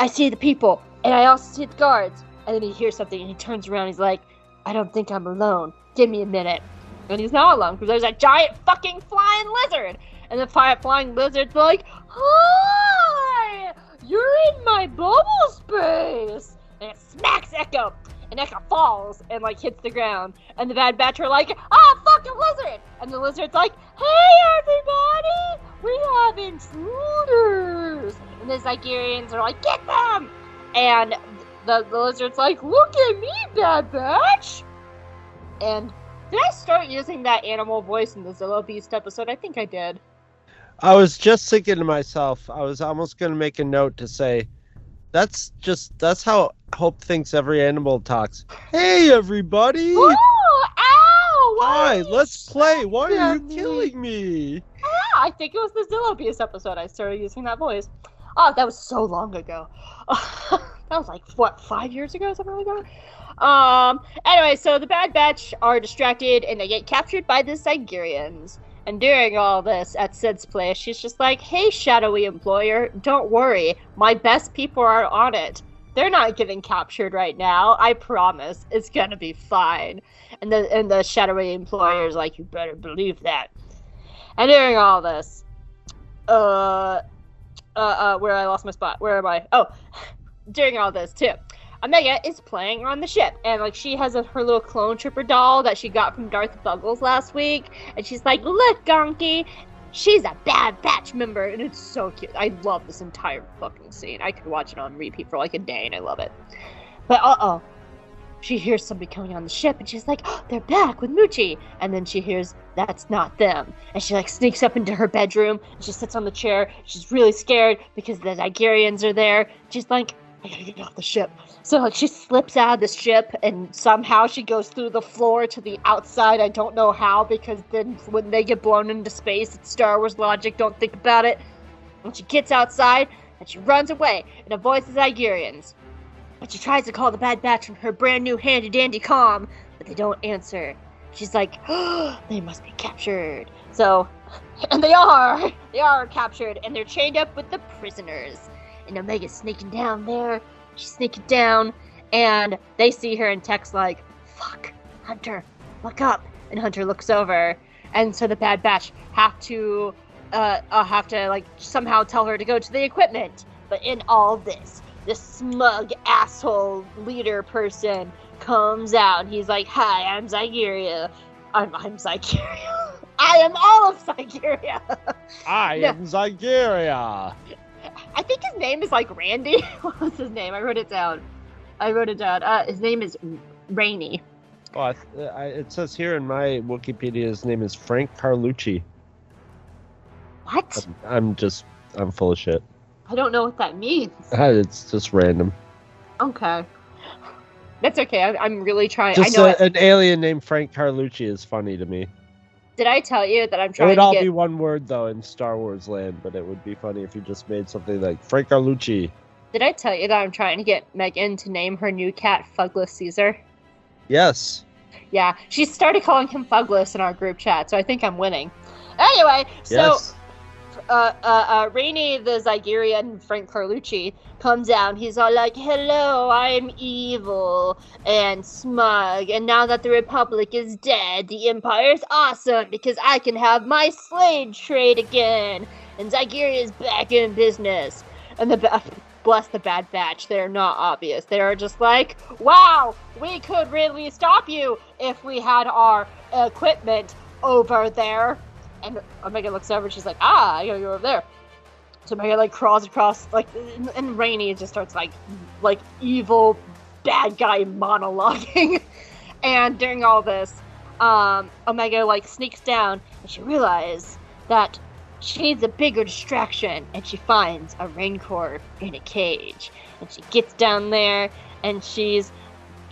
I see the people, and I also see the guards. And then he hears something, and he turns around, he's like, I don't think I'm alone. Give me a minute. And he's not alone because there's a giant fucking flying lizard. And the flying lizard's like, Hi! You're in my bubble space! And it smacks Echo. And Echo falls and like hits the ground. And the Bad Batch are like, Ah, fucking lizard! And the lizard's like, Hey everybody! We have intruders! And the Zygerians are like, Get them! And the, the lizard's like, Look at me, Bad Batch! And did I start using that animal voice in the Zillo Beast episode? I think I did. I was just thinking to myself, I was almost going to make a note to say, that's just, that's how Hope thinks every animal talks. Hey, everybody! Ooh, ow! Why Hi, let's play. Why are you killing me? Yeah, I think it was the Zillo Beast episode I started using that voice. Oh, that was so long ago. that That was like what five years ago, something like that. Um. Anyway, so the Bad Batch are distracted and they get captured by the Zygerians. And during all this, at Cid's place, she's just like, "Hey, shadowy employer, don't worry. My best people are on it. They're not getting captured right now. I promise. It's gonna be fine." And the and the shadowy employer is like, "You better believe that." And during all this, uh, uh, uh, where I lost my spot. Where am I? Oh, during all this too. Omega is playing on the ship, and like she has a, her little clone trooper doll that she got from Darth Buggles last week, and she's like, "Look, Gonky, she's a Bad Batch member," and it's so cute. I love this entire fucking scene. I could watch it on repeat for like a day, and I love it. But uh oh, she hears somebody coming on the ship, and she's like, oh, "They're back with Muchi," and then she hears that's not them, and she like sneaks up into her bedroom, and she sits on the chair. She's really scared because the Zygerians are there. She's like, I gotta get off the ship. So she slips out of the ship and somehow she goes through the floor to the outside. I don't know how because then when they get blown into space, it's Star Wars logic. Don't think about it. And she gets outside and she runs away and avoids the Zygerians. And she tries to call the Bad Batch from her brand new handy dandy comm, but they don't answer. She's like, oh, they must be captured. So, and they are. They are captured and they're chained up with the prisoners and Omega's sneaking down there. She's sneaking down, and they see her and Tech's like, "Fuck, Hunter, look up!" And Hunter looks over, and so the Bad Batch have to, uh, uh, have to like somehow tell her to go to the equipment. But in all this, this smug asshole leader person comes out. And he's like, "Hi, I'm Zygeria. I'm I'm Zygeria. I am all of Zygeria." I Yeah. am Zygeria. I think his name is like Randy. what was his name? I wrote it down. I wrote it down. Uh, his name is Raney. Oh, I, I, it says here in my Wikipedia his name is Frank Carlucci. What? I'm, I'm just, I'm full of shit. I don't know what that means. It's just random. Okay. That's okay. I, I'm really trying. Just I know. a, an alien named Frank Carlucci is funny to me. Did I tell you that I'm trying? It would to all get? be one word though in Star Wars land, but it would be funny if you just made something like Frank Carlucci. Did I tell you that I'm trying to get Megan to name her new cat Fugless Caesar? Yes. Yeah, she started calling him Fugless in our group chat, so I think I'm winning. Anyway, so yes. Uh, uh, uh, Raney the Zygerian Frank Carlucci comes down. He's all like, "Hello, I'm evil and smug, and now that the Republic is dead, the Empire's awesome because I can have my slave trade again, and Zygeria is back in business." And the ba- bless the Bad Batch, they're not obvious. They are just like, "Wow, we could really stop you if we had our equipment over there." And Omega looks over and she's like, ah, go over there. So Omega like crawls across, like, and- and Raney just starts like, like evil bad guy monologuing. and during all this, um, Omega like sneaks down and she realizes that she needs a bigger distraction and she finds a Rancor in a cage. And she gets down there and she's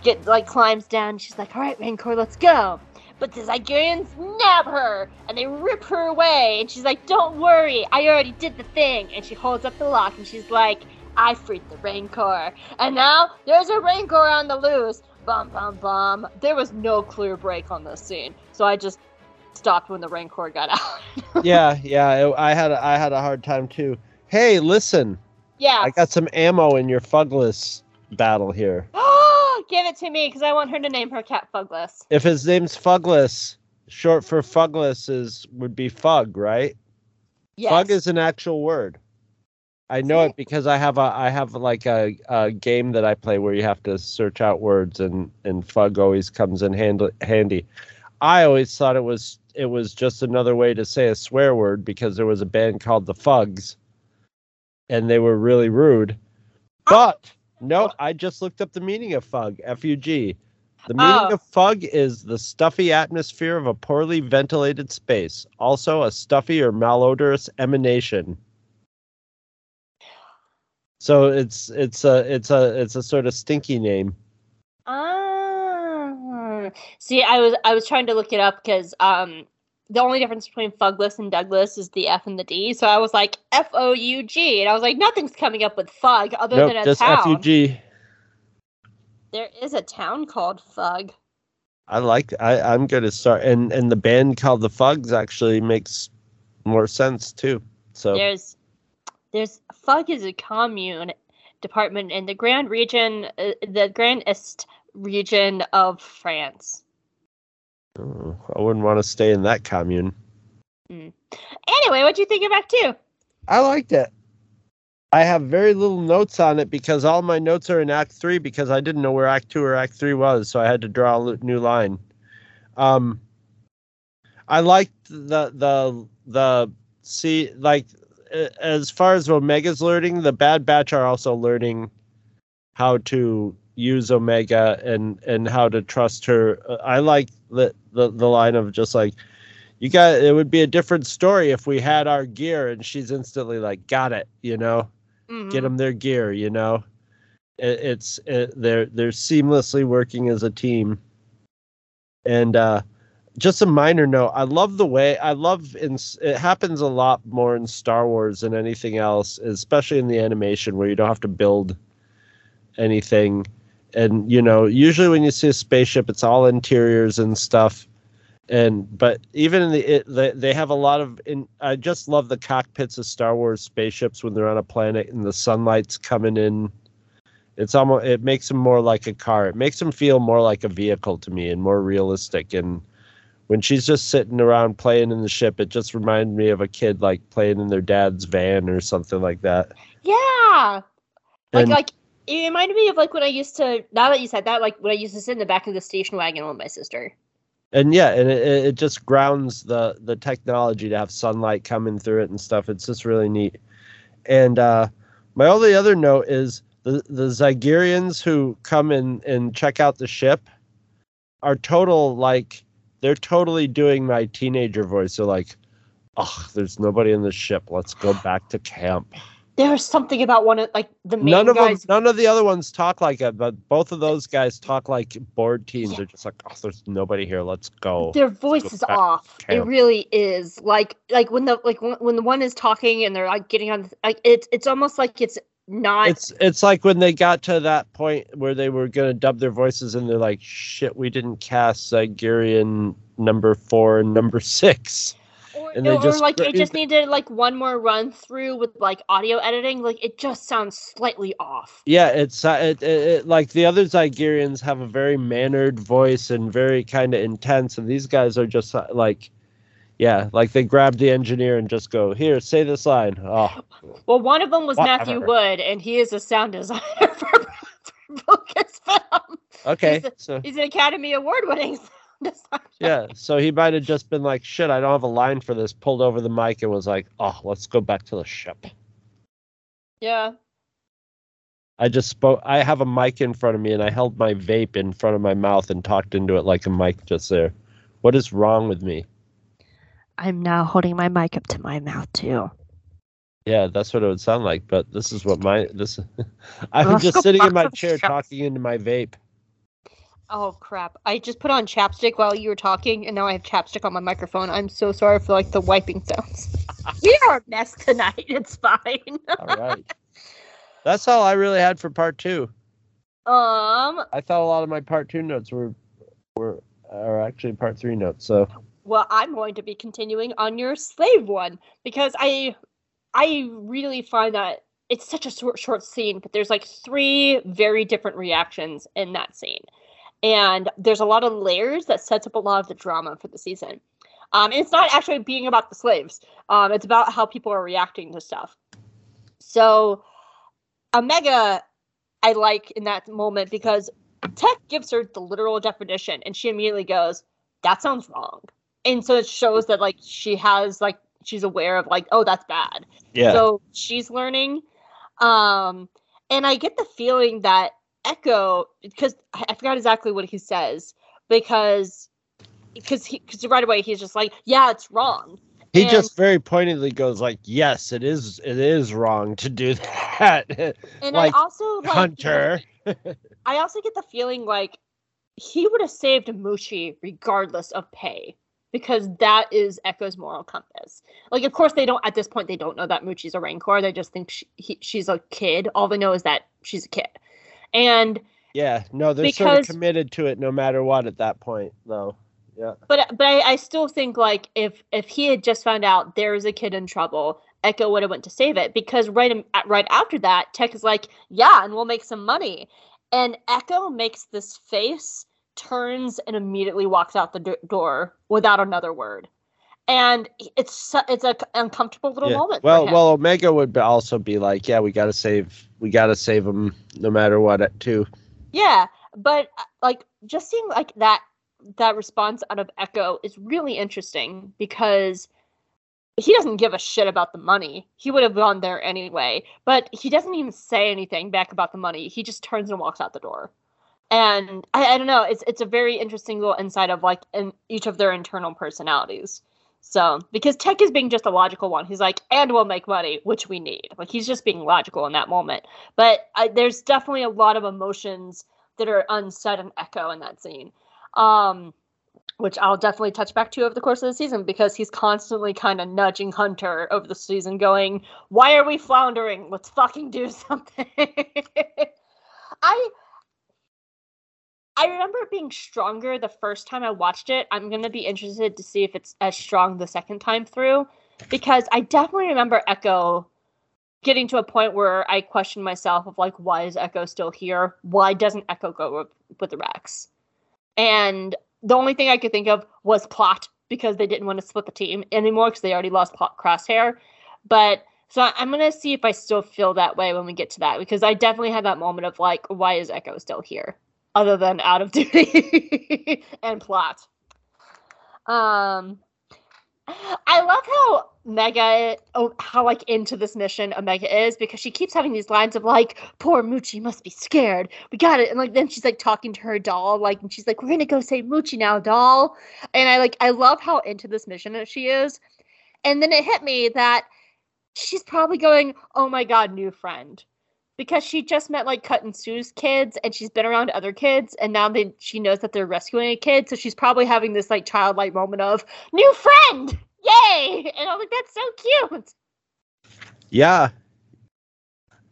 get like climbs down. She's like, "All right, Rancor, let's go." But the Zygerians nab her and they rip her away. And she's like, "Don't worry, I already did the thing." And she holds up the lock and she's like, "I freed the Rancor." And now there's a Rancor on the loose. Bum bum bum. There was no clear break on this scene, so I just stopped when the Rancor got out. yeah, yeah. I had a, I had a hard time too. Hey, listen, yeah. I got some ammo in your Fugless battle here. Give it to me because I want her to name her cat Fugless. If his name's Fugless, short for Fugless is would be Fug, right? Yes. Fug is an actual word. I know it? it because I have a I have like a, a game that I play where you have to search out words and and Fug always comes in hand, handy. I always thought it was it was just another way to say a swear word because there was a band called the Fugs, and they were really rude. Oh, but no, I just looked up the meaning of Fug. F U G. The meaning Oh. of fug is the stuffy atmosphere of a poorly ventilated space, also a stuffy or malodorous emanation. So it's it's a it's a it's a sort of stinky name. Ah. See, I was I was trying to look it up because um the only difference between Fugless and Douglas is the F and the D. So I was like F O U G, and I was like nothing's coming up with Fug other nope, than a just town. F U G. There is a town called Fug. I like. I I'm gonna start, and and the band called the Fugs actually makes more sense too. So There's there's Fug is a commune department in the Grand Region, uh, the Grand Est region of France. Oh, I wouldn't want to stay in that commune. Anyway, what do you think of Act Two? I liked it. I have very little notes on it because all my notes are in Act Three because I didn't know where Act Two or Act Three was, so I had to draw a new line. Um, I liked the the the see like as far as Omega's learning, the Bad Batch are also learning how to use Omega and and how to trust her. Uh, I like the the the line of just like you got it would be a different story if we had our gear. And she's instantly like got it you know? Mhm. get them their gear you know? It, it's it, they're they're seamlessly working as a team. And uh just a minor note i love the way i love in it happens a lot more in star wars than anything else especially in the animation where you don't have to build anything and you know usually when you see a spaceship it's all interiors and stuff. And but even in the it, they, they have a lot of in i just love the cockpits of star wars spaceships when they're on a planet and the sunlight's coming in. It's almost it makes them more like a car. It makes them feel more like a vehicle to me and more realistic. And when she's just sitting around playing in the ship it just reminded me of a kid like playing in their dad's van or something like that. Yeah. Like And- like it reminded me of like when I used to now that you said that, like when I used to sit in the back of the station wagon with my sister. and yeah and it, it just grounds the the technology to have sunlight coming through it and stuff. It's just really neat. And uh my only other note is the the zygerians who come in and check out the ship are total like they're totally doing my teenager voice. They're like oh there's nobody in the ship. Let's go back to camp There's something about one of like the main none of guys. them none of the other ones talk like it but both of those guys talk like bored teens they're just like oh there's nobody here let's go their voice is off. to It really is. Like like when the like when, when the one is talking and they're like getting on like it's it's almost like it's not it's it's like when they got to that point where they were gonna dub their voices and they're like, shit, we didn't cast Zygerian number four and number six. Or, and they or just like it scra- just needed like one more run through with like audio editing. Like it just sounds slightly off. Yeah, it's uh, it, it, it like the other Zygerians have a very mannered voice and very kind of intense, and these guys are just uh, like, yeah, like they grab the engineer and just go, here, say this line. Oh, Well, one of them was Matthew Wood, and he is a sound designer for, for Lucasfilm. okay, He's so He's an Academy Award winning yeah, so he might have just been like, shit, I don't have a line for this. Pulled over the mic and was like, oh, let's go back to the ship. Yeah. I just spoke. I have a mic in front of me, and I held my vape in front of my mouth and talked into it like a mic just there. What is wrong with me? I'm now holding my mic up to my mouth too. Yeah, that's what it would sound like. But this is what my this. I'm just sitting in my chair talking into my vape. Oh crap! I just put on chapstick while you were talking, and now I have chapstick on my microphone. I'm so sorry for like the wiping sounds. we are a mess tonight. It's fine. All right, that's all I really had for part two. um. I thought a lot of my part two notes were were are actually part three notes. So Well, I'm going to be continuing on your slave one because I, I really find that it's such a short, short scene, but there's like three very different reactions in that scene, and there's a lot of layers that sets up a lot of the drama for the season. Um, and it's not actually being about the slaves. Um, it's about how people are reacting to stuff. So, Omega, I like in that moment because Tech gives her the literal definition, and she immediately goes, "That sounds wrong." And so it shows that like she has like she's aware of like, oh, that's bad. yeah, So she's learning. Um, and I get the feeling that Echo, because I forgot exactly what he says, because because he because right away he's just like, yeah, it's wrong. he and- just very pointedly goes like, "Yes, it is. It is wrong to do that." And Like, I also like Hunter. I also get the feeling like he would have saved Muchi regardless of pay because that is Echo's moral compass. Like, of course, they don't at this point they don't know that Muchi's a Rancor. They just think she, he, she's a kid. All they know is that she's a kid, and Yeah, no, they're sort of committed to it no matter what at that point, though. Yeah. But but I, I still think like if if he had just found out there's a kid in trouble, Echo would have went to save it because right right after that, Tech is like, yeah, and we'll make some money, and Echo makes this face, turns, and immediately walks out the do- door without another word, and it's it's a c- uncomfortable little yeah. moment. Well, well, Omega would also be like, yeah, we got to save, we got to save him no matter what, at too. Yeah, but uh, like just seeing like that that response out of Echo is really interesting because he doesn't give a shit about the money. He would have gone there anyway, but he doesn't even say anything back about the money. He just turns and walks out the door. And I, I don't know, it's it's a very interesting little insight of like in each of their internal personalities. So because Tech is being just a logical one, he's like, and we'll make money, which we need. Like he's just being logical in that moment. But I, there's definitely a lot of emotions that are unsaid and Echo in that scene, um, which I'll definitely touch back to over the course of the season because he's constantly kind of nudging Hunter over the season, going, "Why are we floundering? Let's fucking do something." I I remember it being stronger the first time I watched it. I'm gonna be interested to see if it's as strong the second time through, because I definitely remember Echo getting to a point where I questioned myself of like, why is Echo still here? Why doesn't Echo go with, with the Rex? And the only thing I could think of was plot because they didn't want to split the team anymore because they already lost plot crosshair. But so I'm gonna see if I still feel that way when we get to that because I definitely had that moment of like, why is Echo still here? Other than out of duty and plot. Um I love how Mega, oh, how like into this mission Omega is because she keeps having these lines of like, "Poor Muchi must be scared. We got it." And like then she's like talking to her doll, like, and she's like, "We're gonna go save Muchi now, doll." And I like, I love how into this mission that she is. And then it hit me that she's probably going, "Oh my god, new friend," because she just met like Cut and Suu's kids, and she's been around other kids, and now that she knows that they're rescuing a kid, so she's probably having this like childlike moment of new friend, yay! And I'm like, that's so cute. Yeah.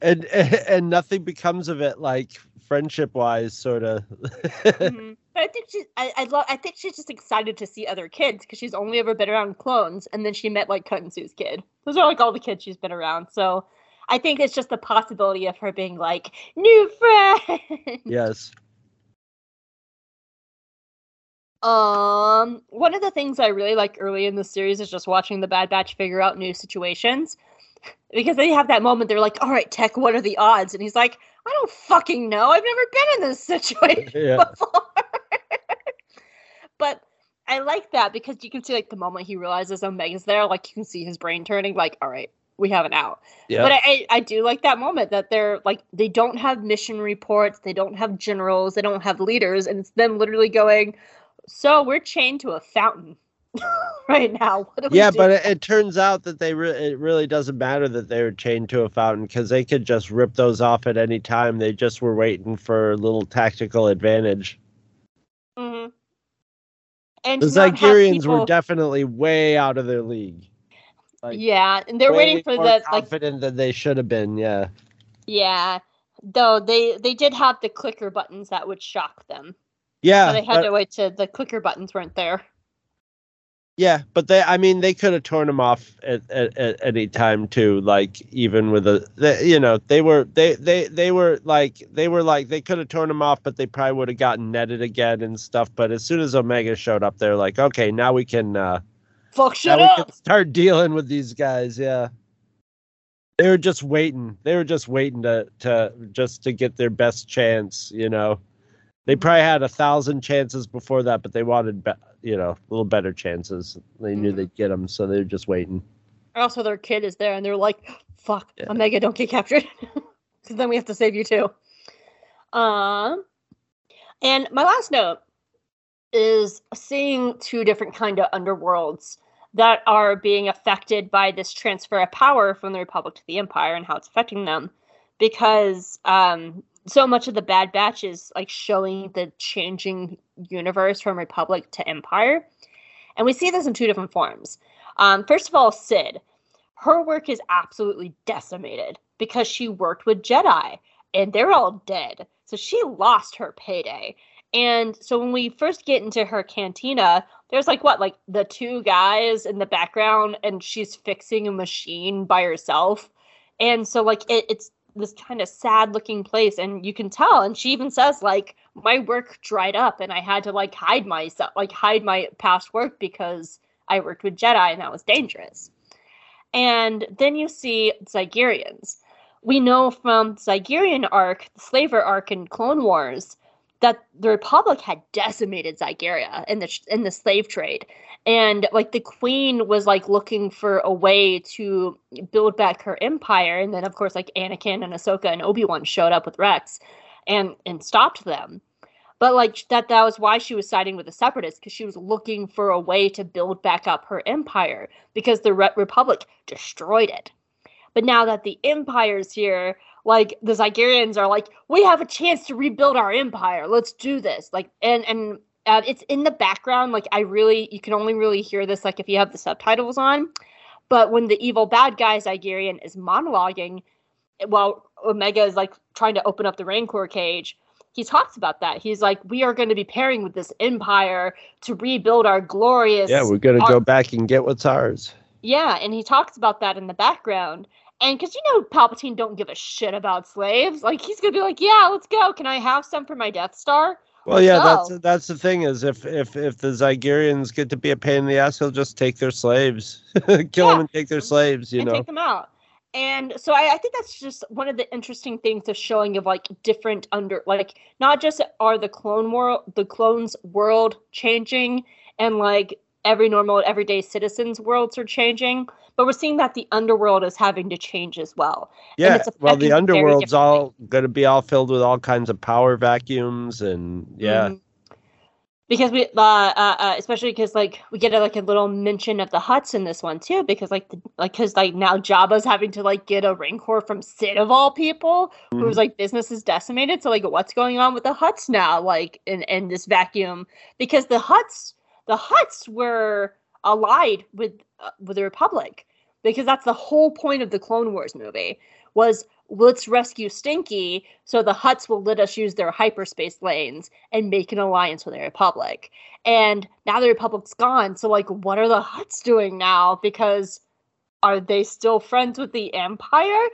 And and nothing becomes of it, like friendship wise, sort of. Mhm. But I think she's I, I love I think she's just excited to see other kids because she's only ever been around clones, and then she met like Cut and Suu's kid. Those are like all the kids she's been around. So I think it's just the possibility of her being like new friend. yes. Um, one of the things I really like early in the series is just watching the Bad Batch figure out new situations. Because they have that moment, they're like, all right, Tech, what are the odds? And he's like, I don't fucking know. I've never been in this situation Yeah. before. but I like that because you can see like the moment he realizes Omega's there, like you can see his brain turning, like, all right, we have an out. Yeah. But I, I do like that moment that they're like they don't have mission reports, they don't have generals, they don't have leaders, and it's them literally going, "So we're chained to a fountain right now. What do we yeah, do?" but it, it turns out that they re- it really doesn't matter that they were chained to a fountain because they could just rip those off at any time. They just were waiting for a little tactical advantage. Mhm. And The to not have Zygerians were definitely way out of their league. Like, yeah, and they're waiting for the like confident than they should have been. Yeah. yeah. Though they they did have the clicker buttons that would shock them. Yeah. but they had but- to wait to the clicker buttons weren't there. Yeah, but they I mean they could have torn them off at, at, at any time too like even with a they, you know they were they they they were like they were like they could have torn them off but they probably would have gotten netted again and stuff but as soon as Omega showed up they're like okay now we can uh Fuck shut we up. start dealing with these guys yeah they were just waiting they were just waiting to to just to get their best chance you know they probably had a thousand chances before that but they wanted be- you know a little better chances they knew Mhm. they'd get them so they were just waiting Also, their kid is there, and they're like, "Fuck, Yeah. Omega, don't get captured, because then we have to save you too." Um, and my last note is seeing two different kind of underworlds that are being affected by this transfer of power from the Republic to the Empire and how it's affecting them, because um, so much of the Bad Batch is like showing the changing universe from Republic to Empire, and we see this in two different forms. Um, first of all, Cid, her work is absolutely decimated because she worked with Jedi and they're all dead. So she lost her payday. And so when we first get into her cantina, there's like what, like the two guys in the background, and she's fixing a machine by herself. And so like it, it's this kind of sad looking place, and you can tell. And she even says like my work dried up, and I had to like hide myself, like hide my past work because I worked with Jedi, and that was dangerous. And then you see Zygerians. We know from Zygerian arc, the slaver arc in Clone Wars, that the Republic had decimated Zygeria in the in the slave trade, and like the Queen was like looking for a way to build back her empire, and then of course like Anakin and Ahsoka and Obi Wan showed up with Rex, and and stopped them. But like that that was why she was siding with the Separatists because she was looking for a way to build back up her empire because the Re- Republic destroyed it. But now that the Empire's here, like the Zygerians are like, we have a chance to rebuild our empire. Let's do this. Like, and and uh, it's in the background. Like, I really, you can only really hear this like if you have the subtitles on. But when the evil bad guy Zygerian is monologuing, while Omega is like trying to open up the Rancor cage, he talks about that. He's like, we are going to be pairing with this empire to rebuild our glorious. Yeah, we're gonna go back and get what's ours. Yeah, and he talks about that in the background. And because you know Palpatine don't give a shit about slaves, like he's gonna be like, "Yeah, let's go. Can I have some for my Death Star?" Well, yeah, go. that's that's the thing is if if if the Zygerians get to be a pain in the ass, he'll just take their slaves, kill Yeah. them and take their slaves. You and know. take them out. And so I, I think that's just one of the interesting things of showing of like different under like not just are the clone world the clones world changing and like every normal everyday citizens worlds are changing, but we're seeing that the underworld is having to change as well. Yeah, it's well, the underworld's all going to be all filled with all kinds of power vacuums, and yeah, Mhm. Because we, uh, uh, uh, especially because like we get a, like a little mention of the Hutts in this one too, because like the, like because like now Jabba's having to like get a rancor from Cid of all people, Mhm. whose like business is decimated. So like, what's going on with the Hutts now? Like in in this vacuum, because the Hutts the Hutts were allied with Uh, with the Republic, because that's the whole point of the Clone Wars movie was let's rescue Stinky so the Hutts will let us use their hyperspace lanes and make an alliance with the Republic. And now the Republic's gone, so like what are the Hutts doing now? Because are they still friends with the Empire?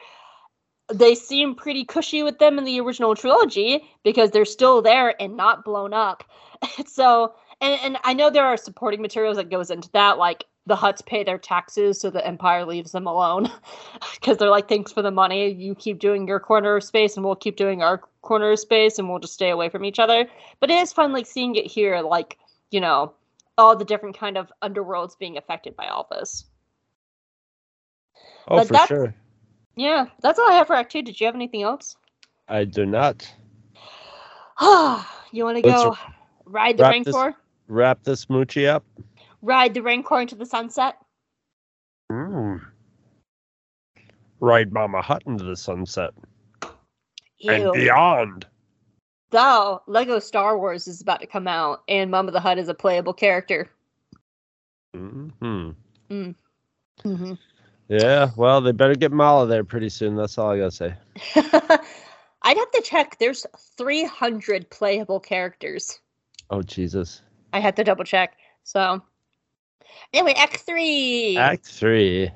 They seem pretty cushy with them in the original trilogy because they're still there and not blown up. so and, and I know there are supporting materials that goes into that, like the Hutts pay their taxes so the Empire leaves them alone. Because they're like, thanks for the money. You keep doing your corner of space and we'll keep doing our corner of space and we'll just stay away from each other. But it is fun like seeing it here, like, you know, all the different kind of underworlds being affected by all this. oh but for sure. Yeah, that's all I have for Act Two. Did you have anything else? I do not you want to go ride the wrap this- wrap this moochie up. Ride the Rancor into the sunset? Mm. Ride Mama Hutt into the sunset and beyond. Though Lego Star Wars is about to come out, and Mama the Hutt is a playable character. hmm Mm-hmm. Yeah, well, they better get Mala there pretty soon. That's all I gotta say. I'd have to check. There's 300 playable characters. Oh Jesus! I had to double check. So, anyway, Act three. Act three.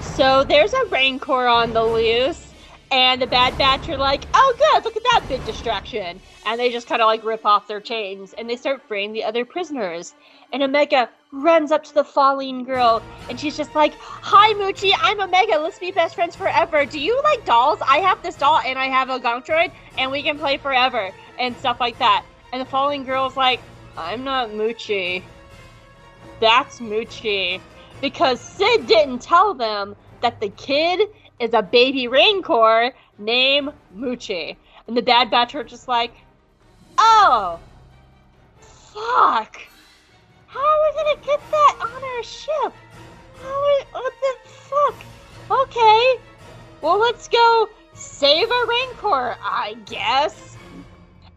So there's a Rancor on the loose, and the Bad Batch are like, "Oh, good! Look at that big distraction!" And they just kind of like rip off their chains, and they start freeing the other prisoners. And Omega runs up to the falling girl, and she's just like, "Hi, Muchi. I'm Omega. Let's be best friends forever. Do you like dolls? I have this doll, and I have a Gontroid, and we can play forever and stuff like that." And the falling girl's like, "I'm not Muchi. That's Muchi." Because Cid didn't tell them that the kid is a baby Rancor named Muchi. And the Bad Batch are just like, oh, fuck. How are we gonna get that on our ship? How are, what the fuck? Okay, well, let's go save a Rancor, I guess.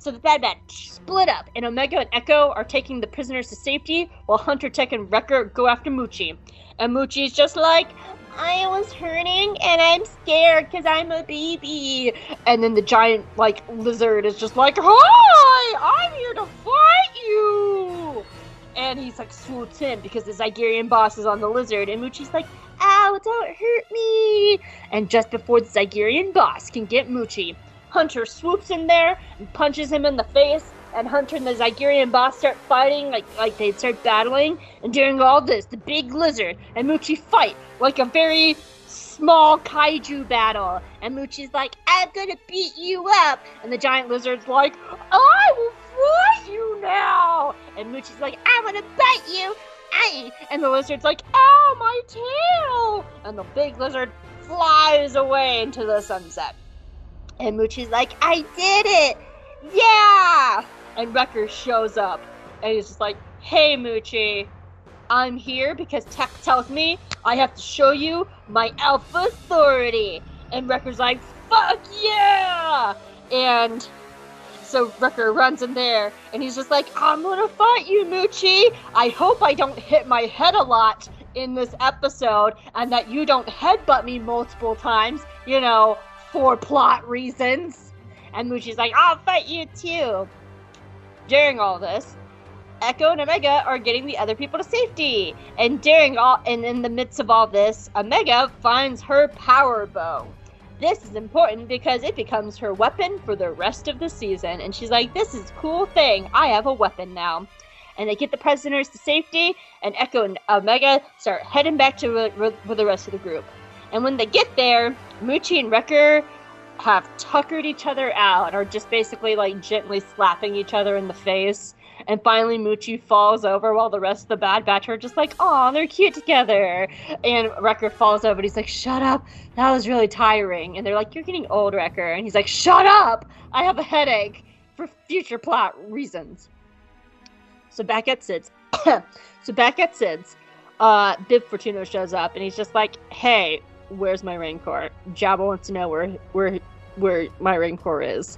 So the Bad Batch split up, and Omega and Echo are taking the prisoners to safety, while Hunter Tech and Wrecker go after Muchi. And Muchi's just like, I was hurting and I'm scared because I'm a baby. And then the giant, like, lizard is just like, Hi, I'm here to fight you. And he's like, swoops in because the Zygerian boss is on the lizard. And Muchi's like, Ow, don't hurt me. And just before the Zygerian boss can get Muchi, Hunter swoops in there and punches him in the face and Hunter and the Zygerian boss start fighting, like like they start battling. And during all this, the big lizard and Muchi fight like a very small kaiju battle. And Muchi's like, I'm gonna beat you up. And the giant lizard's like, I will fight you now. And Muchi's like, I'm gonna bite you. And the lizard's like, ow, my tail. And the big lizard flies away into the sunset. And Muchi's like, I did it. Yeah and Wrecker shows up and he's just like, Hey Muchi, I'm here because Tech tells me I have to show you my alpha authority. And Wrecker's like, Fuck yeah! And so Wrecker runs in there and he's just like, I'm gonna fight you, Muchi. I hope I don't hit my head a lot in this episode and that you don't headbutt me multiple times, you know, for plot reasons. And Muchi's like, I'll fight you too. During all this, Echo and Omega are getting the other people to safety. And during all and in the midst of all this, Omega finds her power bow. This is important because it becomes her weapon for the rest of the season. And she's like, This is a cool thing. I have a weapon now. And they get the prisoners to safety, and Echo and Omega start heading back to uh, with the rest of the group. And when they get there, Muchi and Wrecker have tuckered each other out or just basically like gently slapping each other in the face. And finally, Muchi falls over while the rest of the Bad Batch are just like, oh, they're cute together. And Wrecker falls over and he's like, shut up. That was really tiring. And they're like, you're getting old, Wrecker. And he's like, shut up. I have a headache for future plot reasons. So back at Cid's. so back at Cid's, uh, Bib Fortuna shows up and he's just like, hey, where's my Rancor? Jabba wants to know where where where my Rancor is.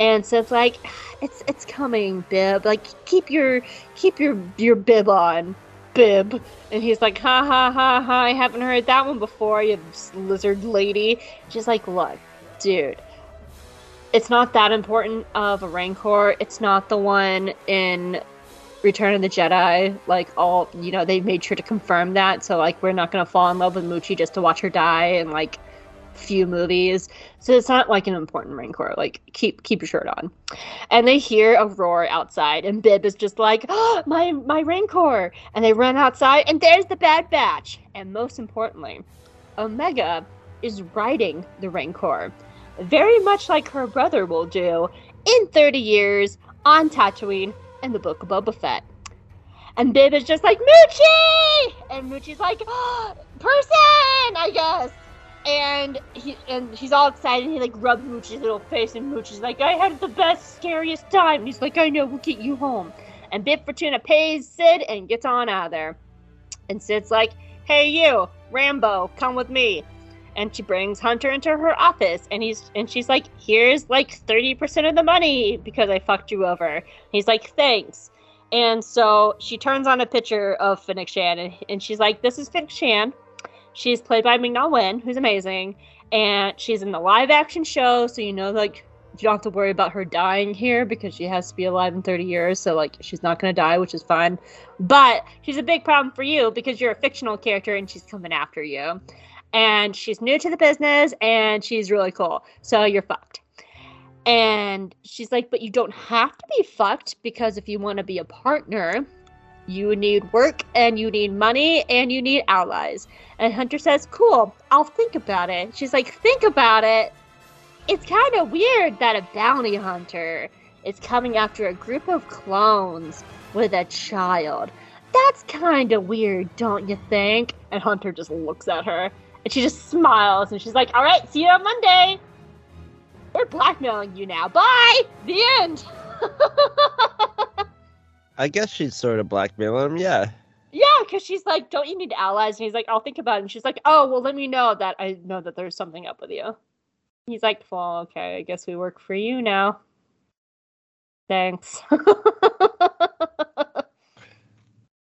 And so it's like it's it's coming, Bib. Like keep your keep your your bib on, Bib. And he's like, ha ha ha ha, I haven't heard that one before, you lizard lady. She's like, look, dude, it's not that important of a Rancor. It's not the one in Return of the Jedi, like all you know, they made sure to confirm that. So like we're not gonna fall in love with Muchi just to watch her die in like few movies. So it's not like an important Rancor. Like keep keep your shirt on. And they hear a roar outside, and Bib is just like, oh, my my Rancor. And they run outside, and there's the Bad Batch. And most importantly, Omega is riding the Rancor, very much like her brother will do in 30 years on Tatooine in the book of Boba Fett. And Bib is just like, Muchi! And Muchi's like, oh, person, I guess. And he and he's all excited. He like rubs Muchi's little face, and Muchi's like, I had the best, scariest time. And he's like, I know, we'll get you home. And Bib Fortuna pays Cid and gets on out of there. And Cid's like, Hey, you, Rambo, come with me and she brings Hunter into her office and he's and she's like, "Here's like 30% of the money because I fucked you over." He's like, "Thanks." And so she turns on a picture of Fennec Shand and, and she's like, "This is Fennec Shand. She's played by Ming Na Wen, who's amazing, and she's in the live action show, so you know like you don't have to worry about her dying here because she has to be alive in 30 years, so like she's not gonna die, which is fine. But she's a big problem for you because you're a fictional character and she's coming after you and she's new to the business and she's really cool. So you're fucked. And she's like, but you don't have to be fucked because if you want to be a partner, you need work and you need money and you need allies. And Hunter says, cool, I'll think about it. She's like, think about it. It's kind of weird that a bounty hunter is coming after a group of clones with a child. That's kind of weird, don't you think? And Hunter just looks at her. And she just smiles and she's like, all right, see you on Monday. We're blackmailing you now. Bye. The end. I guess she's sort of blackmailing him, yeah. Yeah, because she's like, don't you need allies? And he's like, I'll think about it. And she's like, oh, well, let me know that I know that there's something up with you. He's like, well, okay, I guess we work for you now. Thanks.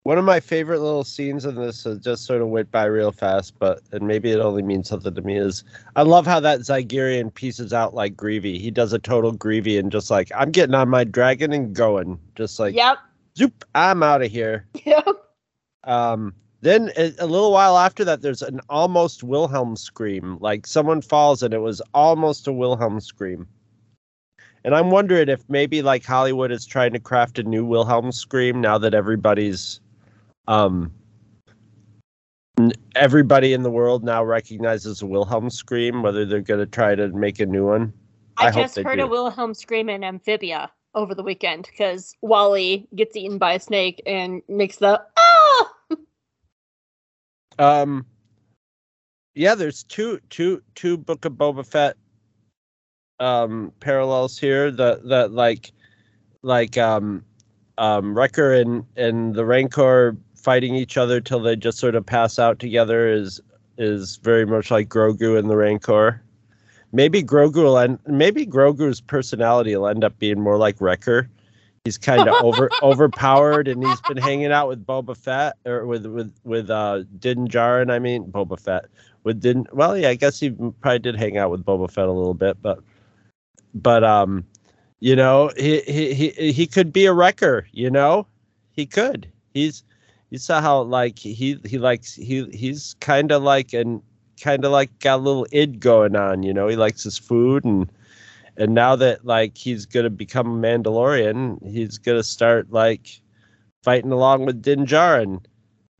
One of my favorite little scenes in this just sort of went by real fast, but and maybe it only means something to me is I love how that Zygerian pieces out like Greavy. He does a total Greavy and just like I'm getting on my dragon and going, just like Yep. zoop, I'm out of here. Yep. Um, then a little while after that, there's an almost Wilhelm scream. Like someone falls and it was almost a Wilhelm scream. And I'm wondering if maybe like Hollywood is trying to craft a new Wilhelm scream now that everybody's, um, everybody in the world now recognizes a Wilhelm scream. Whether they're going to try to make a new one. I, I just heard do. a Wilhelm scream in Amphibia over the weekend because Wally gets eaten by a snake and makes the ah. Um, yeah, there's two, two, two Book of Boba Fett um parallels here. That that like, like um, um, Wrecker and and the Rancor fighting each other till they just sort of pass out together is is very much like Grogu and the Rancor. Maybe Grogu will end, maybe Grogu's personality will end up being more like Wrecker. He's kind of over overpowered, and he's been hanging out with Boba Fett or with with with uh Din Djarin. I mean Boba Fett with Din. Well, yeah, I guess he probably did hang out with Boba Fett a little bit, but but um, you know, he he he he could be a wrecker. You know, he could. He's you saw how like he he likes he he's kind of like and kind of like got a little id going on. You know, he likes his food and and now that like he's gonna become a Mandalorian, he's gonna start like fighting along with Din Djarin.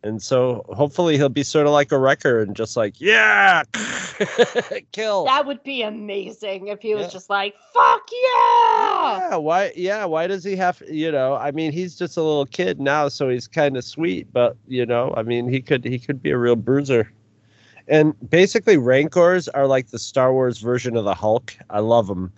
And so hopefully he'll be sort of like a wrecker and just like, yeah, kill. That would be amazing if he was Yeah. just like, "Fuck yeah!" yeah, why yeah, why does he have you know, I mean he's just a little kid now, so he's kinda sweet, but you know, I mean he could he could be a real bruiser. And basically Rancors are like the Star Wars version of the Hulk. I love them.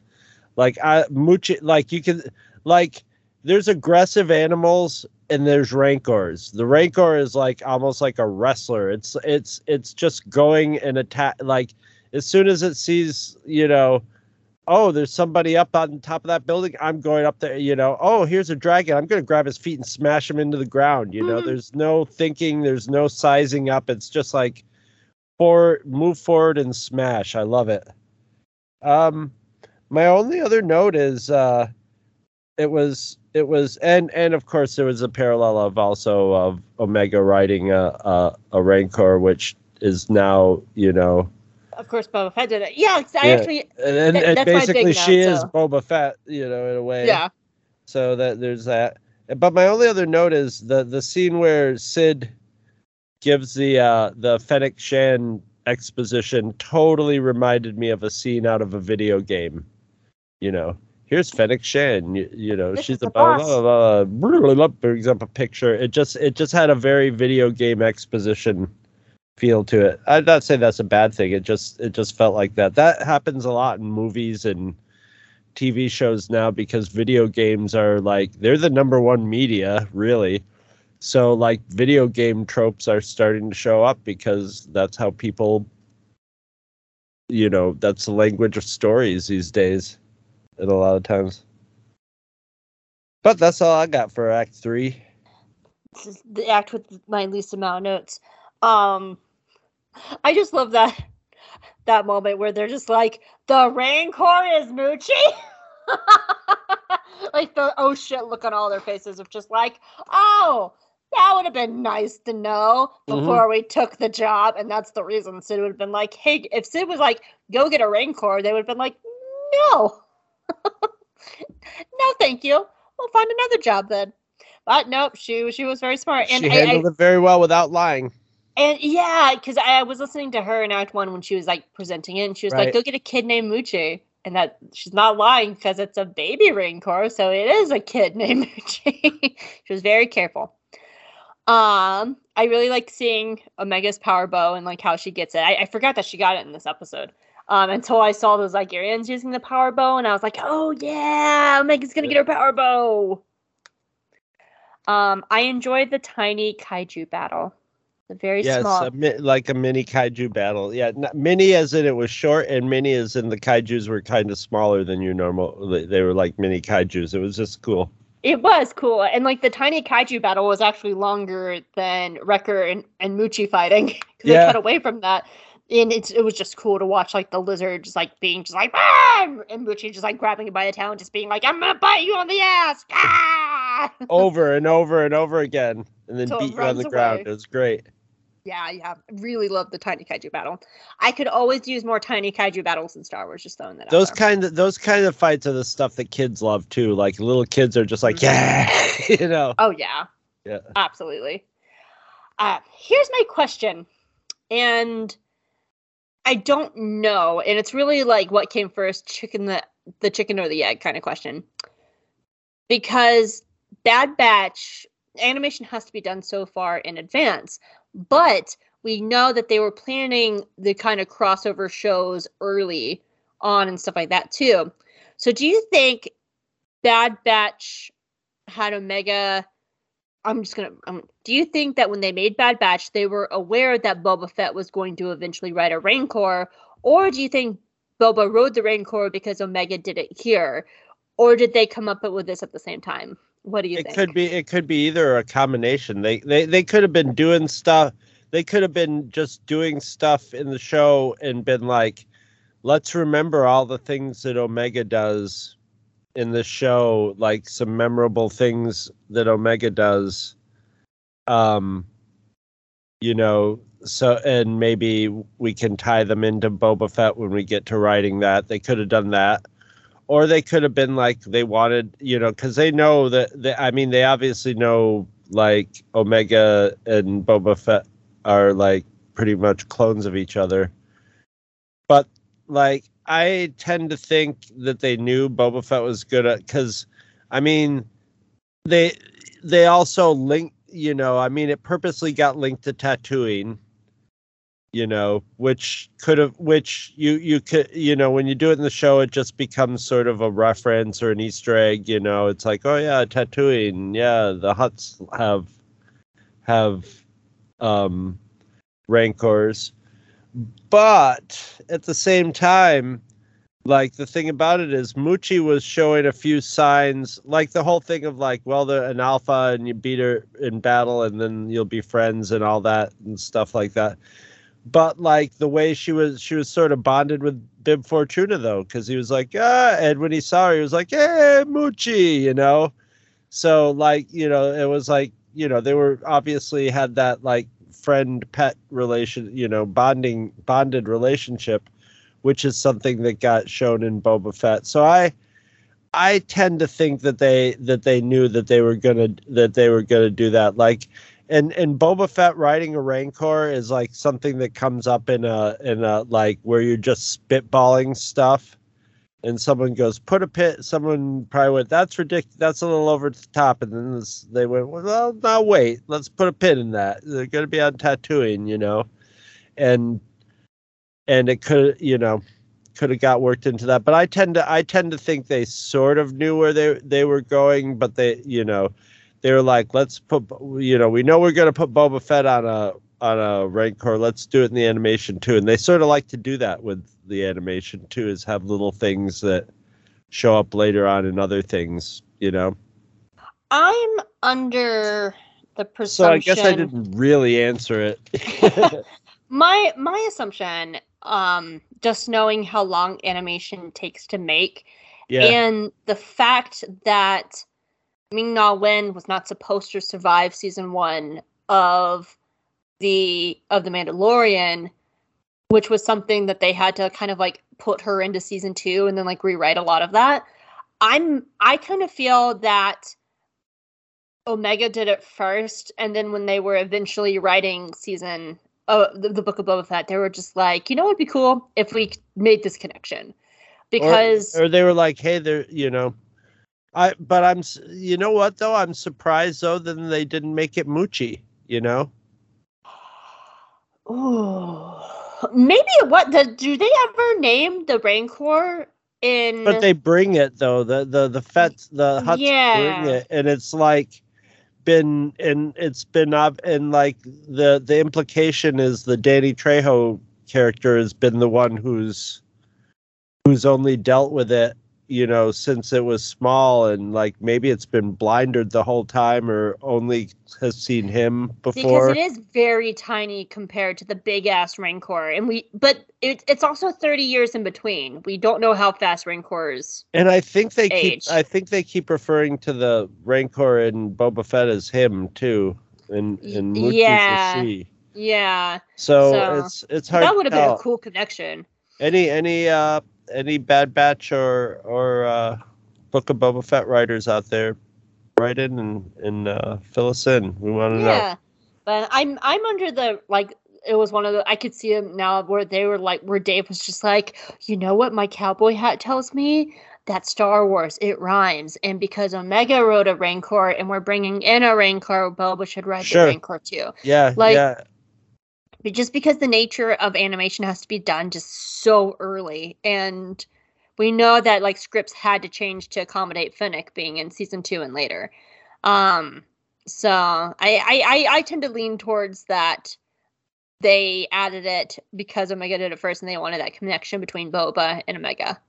Like I Muchi like you can like there's aggressive animals and there's rancors. The rancor is like almost like a wrestler. It's it's it's just going and attack like as soon as it sees, you know, oh, there's somebody up on top of that building, I'm going up there, you know, oh, here's a dragon. I'm going to grab his feet and smash him into the ground, you know. Mhm. There's no thinking, there's no sizing up. It's just like for move forward and smash. I love it. Um my only other note is uh it was it was and and of course there was a parallel of also of Omega riding a a, a Rancor which is now, you know, Of course, Boba Fett did it. Yeah, I Yeah. actually, and, Th- and that's my big basically she is so- Boba Fett, you know, in a way. yeah. So that there's that. But my only other note is the the scene where Cid gives the uh the Fennec Shand exposition totally reminded me of a scene out of a video game. You know, here's Fennec Shand. You, you know, This she's a blah, blah, blah, blah, blah, blah, brings up a picture. It just it just had a very video game exposition feel to it. I'd not say that's a bad thing. It just it just felt like that. That happens a lot in movies and TV shows now because video games are like they're the number one media, really. So like video game tropes are starting to show up because that's how people you know, that's the language of stories these days a lot of times. But that's all I got for Act Three. This is the act with my least amount of notes. Um, I just love that that moment where they're just like, "The Rancor is Muchi." like the oh shit look on all their faces of just like, "Oh, that would have been nice to know Mhm. before we took the job." And that's the reason Cid would have been like, "Hey, if Cid was like, go get a Rancor," they would have been like, "No, no, thank you. We'll find another job then." But nope, she she was very smart, and she I, I, handled it very well without lying. and yeah, because I was listening to her in Act One when she was like presenting it, and she was Right. like, "Go get a kid named Muchi," and that she's not lying because it's a baby Rancor, so it is a kid named Muchi. she was very careful. Um, I really like seeing Omega's power bow and like how she gets it. I, I forgot that she got it in this episode. Um, until I saw those Zygerians using the power bow, and I was like, "Oh yeah, Omega's gonna get her power bow." Um, I enjoyed the tiny kaiju battle. The very Yes, small. a mi- like a mini kaiju battle. Yeah, not, mini as in it was short, and mini as in the kaiju's were kind of smaller than your normal. They, they were like mini kaiju's. It was just cool. It was cool, and like the tiny kaiju battle was actually longer than Wrecker and, and Muchi fighting because Yeah. they cut away from that. And it's it was just cool to watch like the lizard just like being just like ah! and Muchi just like grabbing him by the tail and just being like I'm gonna bite you on the ass. Ah! over and over and over again, and then beat you on the runs ground. It was great. yeah, yeah, really love the tiny kaiju battle. I could always use more tiny kaiju battles in Star Wars. Just throwing that Those kind of those kind of fights are the stuff that kids love too. Like little kids are just like, yeah, you know. Oh yeah. Yeah. Absolutely. Uh, here's my question, and I don't know, and it's really like what came first, chicken the the chicken or the egg kind of question. Because Bad Batch animation has to be done so far in advance, but we know that they were planning the kind of crossover shows early on and stuff like that too. So do you think Bad Batch had Omega I'm just gonna. Um, do you think that when they made Bad Batch, they were aware that Boba Fett was going to eventually ride a Rancor, or do you think Boba rode the Rancor because Omega did it here, or did they come up with this at the same time? What do you it think? It could be it could be either a combination. They they they could have been doing stuff. They could have been just doing stuff in the show and been like, let's remember all the things that Omega does in the show, like some memorable things that Omega does. Um, you know, so and maybe we can tie them into Boba Fett when we get to writing that. They could have done that or they could have been like they wanted you know because they know that they, i mean they obviously know like omega and boba fett are like pretty much clones of each other but like i tend to think that they knew boba fett was good at because i mean they they also link you know i mean it purposely got linked to Tatooine you know which could have which you you could you know when you do it in the show it just becomes sort of a reference or an easter egg you know? It's like oh yeah Tatooine yeah the Hutts have have um rancors but at the same time like the thing about it is Muchi was showing a few signs like the whole thing of like well they're an alpha and you beat her in battle and then you'll be friends and all that and stuff like that. But like the way she was she was sort of bonded with Bib Fortuna though because he was like ah and when he saw her he was like hey Muchi you know? So like you know it was like you know they were obviously had that like friend pet relation you know bonding bonded relationship which is something that got shown in Boba Fett. So I I tend to think that they that they knew that they were gonna that they were gonna do that. Like and and Boba Fett riding a Rancor is like something that comes up in a in a like where you're just spitballing stuff, and someone goes put a pit. Someone probably went that's ridiculous. That's a little over the top, and then this, they went well now wait let's put a pin in that. They're going to be on Tatooine, you know, and and it could you know could have got worked into that. But I tend to I tend to think they sort of knew where they they were going, but they you know they were like, let's put, you know, we know we're going to put Boba Fett on a on a Rancor. Let's do it in the animation too. And they sort of like to do that with the animation too, is have little things that show up later on in other things, you know. I'm under the presumption. So. I guess I didn't really answer it. my my assumption, um, just knowing how long animation takes to make, yeah, and the fact that Ming Na Wen was not supposed to survive season one of the of the Mandalorian, which was something that they had to kind of like put her into season two and then like rewrite a lot of that. I'm I kind of feel that Omega did it first, and then when they were eventually writing season uh, the, the book of Boba Fett, they were just like, you know, it'd be cool if we made this connection because or, or they were like, hey, they're you know. I but I'm you know what though I'm surprised though that they didn't make it Muchi you know Ooh. Maybe what the, do they ever name the Rancor in but they bring it though the the the fets the Hutts Yeah. bring it and it's like been and it's been up and like the the implication is the Danny Trejo character has been the one who's who's only dealt with it you know, since it was small and like maybe it's been blinded the whole time or only has seen him before. Because it is very tiny compared to the big ass Rancor, and we but it, it's also thirty years in between. We don't know how fast Rancors. And I think they Age. keep I think they keep referring to the Rancor in Boba Fett as him too. And and yeah. Yeah, So, So, it's it's hard that would have been a cool connection. Any any uh any Bad Batch or or uh, Book of Boba Fett writers out there, write in and and uh, fill us in. We want to know. Yeah, but I'm I'm under the like it was one of the I could see them now where they were like where Dave was just like you know what my cowboy hat tells me that Star Wars it rhymes and because Omega wrote a Rancor and we're bringing in a Rancor Boba should write Sure. the Rancor too. Yeah, Like- yeah, But just because the nature of animation has to be done just so early and we know that like scripts had to change to accommodate Fennec being in season two and later. Um so I, I i i tend to lean towards that they added it because omega did it first and they wanted that connection between boba and omega.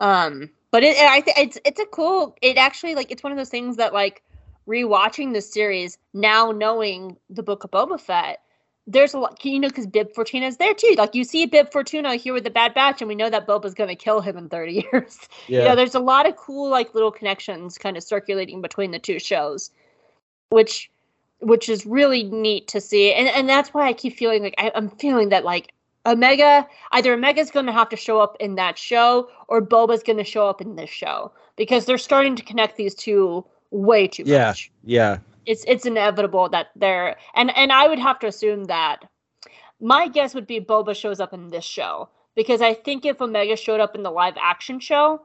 Um but it i think it's it's a cool it actually like it's one of those things that like rewatching the series now knowing the book of boba fett there's a lot, you know, because Bib Fortuna is there too. Like you see Bib Fortuna here with the Bad Batch, and we know that Boba's going to kill him in 30 years. yeah. You know, there's a lot of cool, like little connections kind of circulating between the two shows, which, which is really neat to see. And and that's why I keep feeling like I, I'm feeling that like Omega, either Omega's going to have to show up in that show, or Boba's going to show up in this show because they're starting to connect these two way too Yeah. much yeah. It's it's inevitable that they're and and I would have to assume that my guess would be Boba shows up in this show because I think if Omega showed up in the live action show,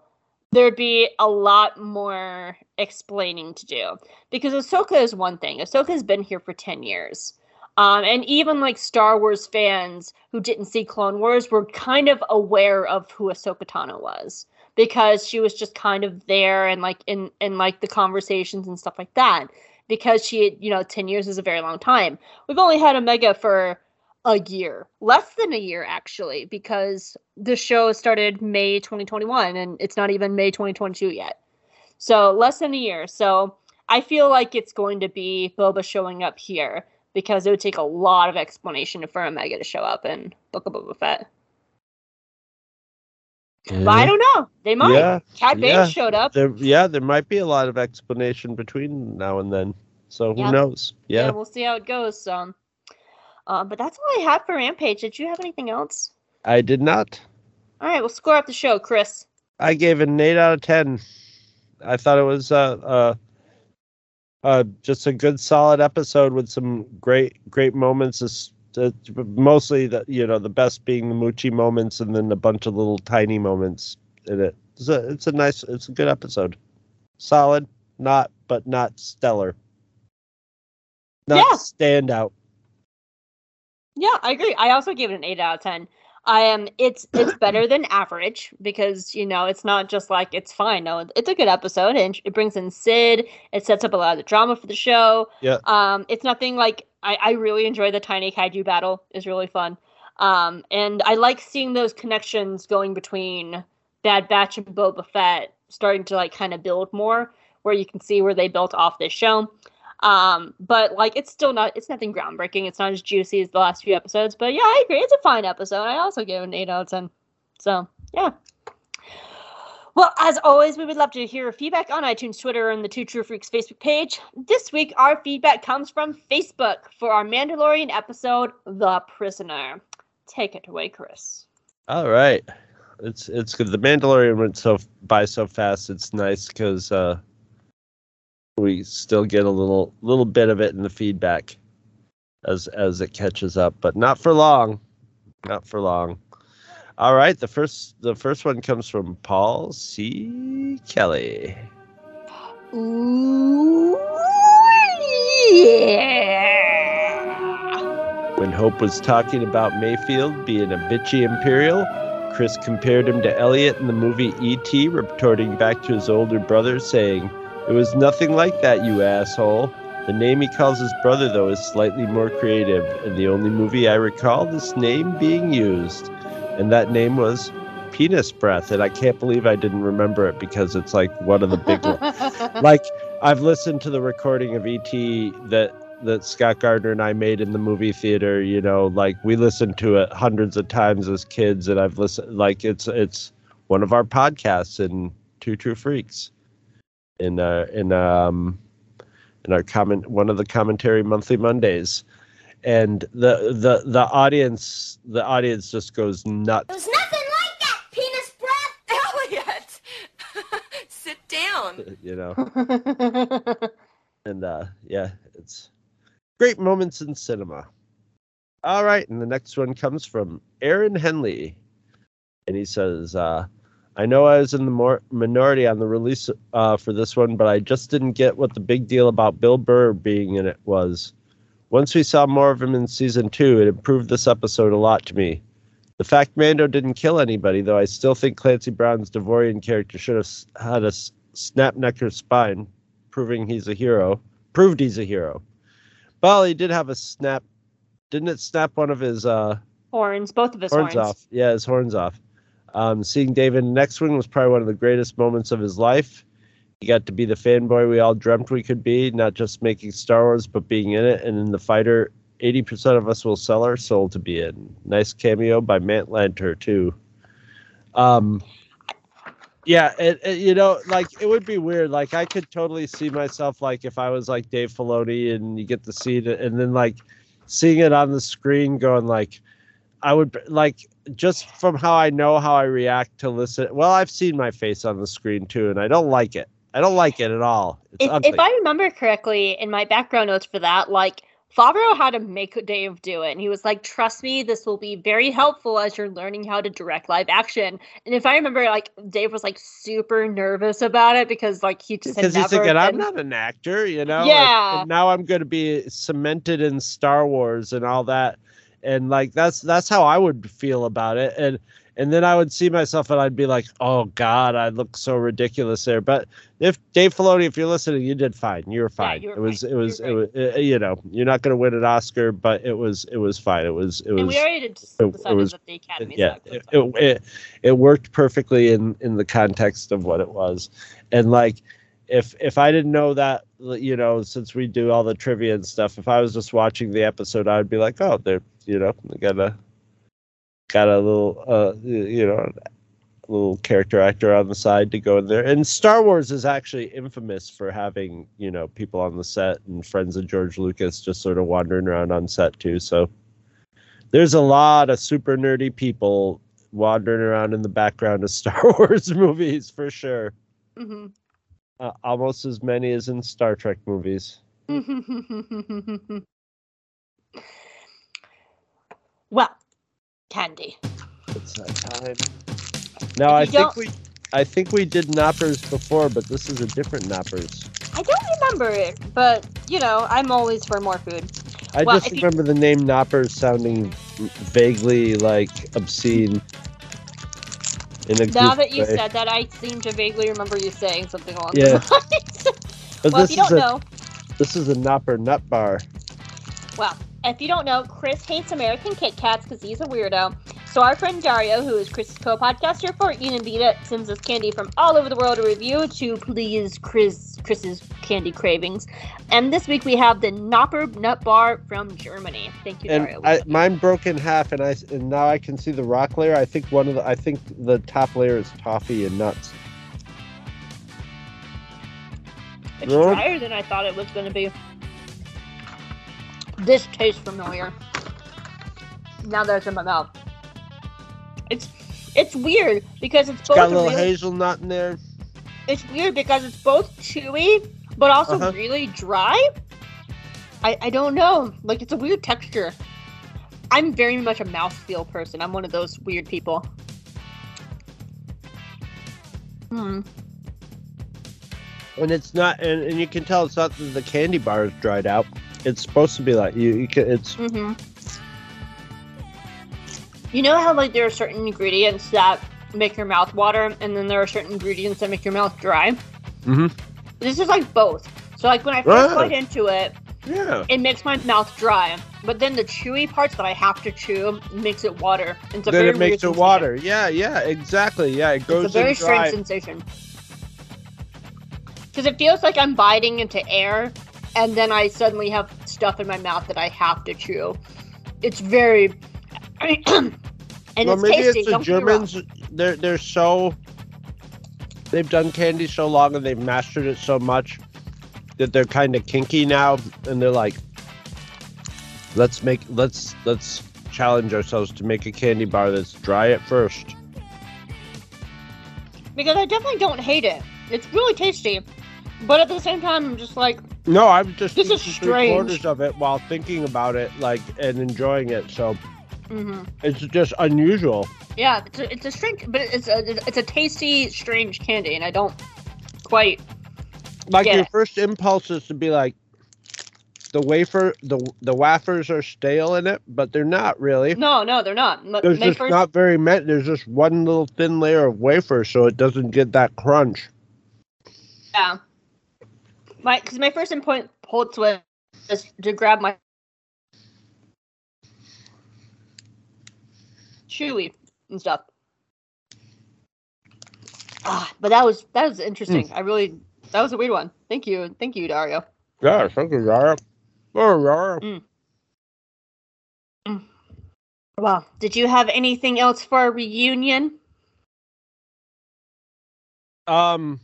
there'd be a lot more explaining to do because Ahsoka is one thing. Ahsoka has been here for ten years. Um, and even like Star Wars fans who didn't see Clone Wars were kind of aware of who Ahsoka Tano was because she was just kind of there and like in in like the conversations and stuff like that because she had, you know, 10 years is a very long time. We've only had Omega for a year, less than a year actually, because the show started May 2021 and it's not even May 2022 yet. So less than a year. So I feel like it's going to be Boba showing up here because it would take a lot of explanation for Omega to show up in Book of Boba Fett. But I don't know. They might. Yeah, yeah. showed up. There, yeah, there might be a lot of explanation between now and then. So who Yeah. knows? yeah. Yeah, we'll see how it goes. Uh, but that's all I have for Rampage. Did you have anything else? I did not. All right, we'll score up the show, Chris. I gave it an eight out of ten. I thought it was uh, uh, uh, just a good, solid episode with some great, great moments. Uh, mostly the you know the best being the Muchi moments, and then a bunch of little tiny moments in it. It's a, it's a nice, it's a good episode. Solid, not but not stellar. Not Yeah. standout. Yeah, I agree. I also gave it an eight out of ten. I am. it's it's better than average because you know it's not just like it's fine. No, it's a good episode and it brings in Cid. It sets up a lot of the drama for the show. Yeah. Um, it's nothing like I, I really enjoy the tiny kaiju battle. is really fun. Um, and I like seeing those connections going between Bad Batch and Boba Fett starting to like kind of build more, where you can see where they built off this show. Um, but like it's still not it's nothing groundbreaking. It's not as juicy as the last few episodes. But yeah, I agree. It's a fine episode. I also give it an eight out of ten. So yeah. Well, as always, we would love to hear feedback on iTunes, Twitter, and the Two True Freaks Facebook page. This week, our feedback comes from Facebook for our Mandalorian episode, The Prisoner. Take it away, Chris. All right. It's it's good. The Mandalorian went so by so fast. It's nice because uh, we still get a little little bit of it in the feedback as as it catches up, but not for long. Not for long. All right. The first the first one comes from Paul C. Kelly. Ooh, yeah. When Hope was talking about Mayfield being a bitchy Imperial, Chris compared him to Elliot in the movie E.T., retorting back to his older brother, saying, It was nothing like that, you asshole. The name he calls his brother, though, is slightly more creative, and the only movie I recall this name being used. And that name was penis breath, and I can't believe I didn't remember it because it's like one of the big ones. Like I've listened to the recording of ET that that Scott Gardner and I made in the movie theater. You know, like we listened to it hundreds of times as kids, and I've listened. Like it's it's one of our podcasts in Two True Freaks, in uh in um in our comment one of the commentary monthly Mondays. And the the the audience the audience just goes nuts. There's nothing like that, penis breath. Elliot, sit down. You know. and uh yeah it's great moments in cinema all right and the next one comes from aaron henley and he says uh i know i was in the more minority on the release uh for this one but i just didn't get what the big deal about bill burr being in it was once we saw more of him in season two it improved this episode a lot to me the fact mando didn't kill anybody though i still think clancy brown's Devaronian character should have had a snap neck or spine proving he's a hero. Proved he's a hero. Well, he did have a snap. Didn't it snap one of his uh, horns, both of his horns, horns. off? Yeah, his horns off. Um, seeing David in Next Wing was probably one of the greatest moments of his life. He got to be the fanboy we all dreamt we could be, not just making Star Wars, but being in it. And in the fighter, 80% of us will sell our soul to be in. Nice cameo by Matt Lanter, too. Um, yeah, it, it, you know, like it would be weird. Like I could totally see myself like if I was like Dave Filoni and you get to see it, and then like seeing it on the screen, going like, I would like just from how I know how I react to listen. Well, I've seen my face on the screen too, and I don't like it. I don't like it at all. It's If, ugly. if I remember correctly, in my background notes for that, like Favreau had to make Dave do it, and he was like, "Trust me, this will be very helpful as you're learning how to direct live action." And if I remember, like Dave was like super nervous about it because like he just because he's thinking I'm not an actor, you know. and- Yeah. And, now I'm going to be cemented in Star Wars and all that, and like that's that's how I would feel about it, and and then I would see myself and I'd be like, oh God, I look so ridiculous there. But if Dave Filoni, if you're listening, you did fine. You were fine. you were it was it was it was uh, you know you're not going to win an Oscar, but it was it was fine. It was it was and we already did it was- that the Academy. yeah it, it, it, it worked perfectly in in the context of what it was and like if if i didn't know that you know since we do all the trivia and stuff if i was just watching the episode i would be like oh they're you know they got a got a little uh you know a little character actor on the side to go in there. And star wars is actually infamous for having you know people on the set and friends of george lucas just sort of wandering around on set too. So there's a lot of super nerdy people wandering around in the background of Star Wars movies for sure. hmm Uh, almost as many as in Star Trek movies. well, Candy. It's that time. Now I think we, I think we did Knoppers before, but this is a different Knoppers. I don't remember it, but you know, I'm always for more food. I Well, just if you- remember the name Knoppers sounding vaguely like obscene. Now that you way. said that, I seem to vaguely remember you saying something along Yeah. those lines. Well, if you don't a know, this is a Knopper nut bar. well, if you don't know, Chris hates American Kit Kats because he's a weirdo. So our friend Dario, who is Chris's co-podcaster for Eat and Beat It, sends us candy from all over the world to review to please Chris Chris's candy cravings. And this week we have the Knopper Nut Bar from Germany. Thank you, and Dario. I, mine broke in half, and I and now I can see the rock layer. I think one of the I think the top layer is toffee and nuts. It's No. drier than I thought it was going to be. This tastes familiar. Now that it's in my mouth. It's it's weird because it's It's both got a little really, hazelnut in there. it's weird because it's both chewy but also Uh-huh. really dry. I I don't know. Like it's a weird texture. I'm very much a mouthfeel person. I'm one of those weird people. Hmm. And it's not, and, and you can tell it's not that the candy bar is dried out. It's supposed to be like you. You can. It's Mm-hmm. You know how like there are certain ingredients that make your mouth water, and then there are certain ingredients that make your mouth dry. Mhm. This is like both. So like when I first Ah. bite into it, Yeah. it makes my mouth dry. But then the chewy parts that I have to chew makes it water. It's a then very it makes it water. Yeah, yeah, exactly. Yeah, it goes It's a very strange sensation. Because it feels like I'm biting into air, and then I suddenly have stuff in my mouth that I have to chew. It's very, and well, it's maybe tasty. it's the don't get me wrong. Germans. They're they're so. They've done candy so long and they've mastered it so much that they're kind of kinky now, and they're like, let's make let's let's challenge ourselves to make a candy bar that's dry at first. Because I definitely don't hate it. It's really tasty, but at the same time, I'm just like, No, I'm just This is three strange. quarters of it while thinking about it, like and enjoying it. So mhm. it's just unusual. yeah, it's a, it's a strange, but it's a it's a tasty, strange candy, and I don't quite. Like your it. first impulse is to be like, the wafer, the the wafers are stale in it, but they're not really. No, no, they're not. My, There's just first, not very many. There's just one little thin layer of wafer, so it doesn't get that crunch. Yeah. My because my first impulse was was to grab my chewy and stuff. Ah, but that was that was interesting. Hmm. I really that was a weird one. Thank you, thank you, Dario. Yeah, thank you, Yara. Oh, Yara. Well, did you have anything else for our reunion? Um,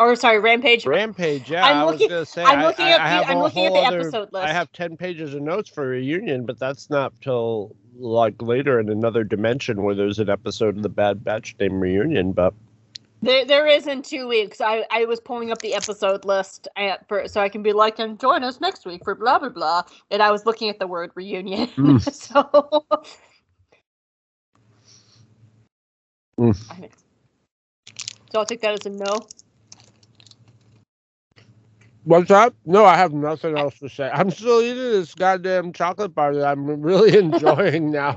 Or sorry, rampage. Rampage. Yeah, I'm I looking- was gonna say. I'm looking I, at I the- I'm looking at the other- episode list. I have ten pages of notes for reunion, but that's not till like later in another dimension where there's an episode of the Bad Batch named Reunion. But There, there is in two weeks. I, I was pulling up the episode list at, for, so I can be like, and join us next week for blah blah blah. And I was looking at the word reunion. Mm. so, Mm. So I'll take that as a no. What's that? No, I have nothing else to say. I'm still eating this goddamn chocolate bar that I'm really enjoying now.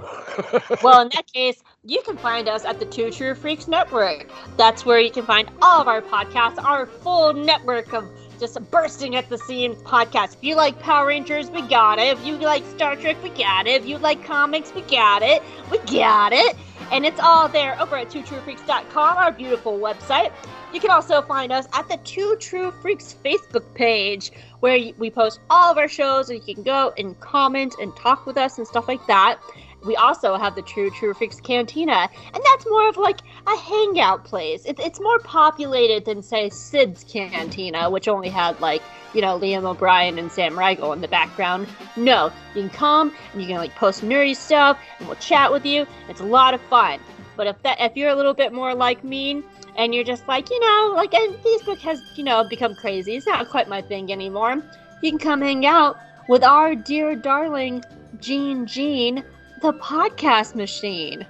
Well, in that case, you can find us at the Two True Freaks Network. That's where you can find all of our podcasts, our full network of just bursting at the seams podcasts. If you like Power Rangers, we got it. If you like Star Trek, we got it. If you like comics, we got it. We got it. And it's all there over at twotruefreaks.com, our beautiful website. You can also find us at the Two True Freaks Facebook page, where we post all of our shows, and you can go and comment and talk with us and stuff like that. We also have the True True Freaks Cantina, and that's more of like a hangout place. It, it's more populated than, say, Cid's Cantina, which only had like, you know, Liam O'Brien and Sam Riegel in the background. No, you can come and you can like post nerdy stuff, and we'll chat with you. It's a lot of fun. But if that, if you're a little bit more like me, and you're just like, you know, like and Facebook has, you know, become crazy. It's not quite my thing anymore. You can come hang out with our dear darling Gene Gene, the podcast machine,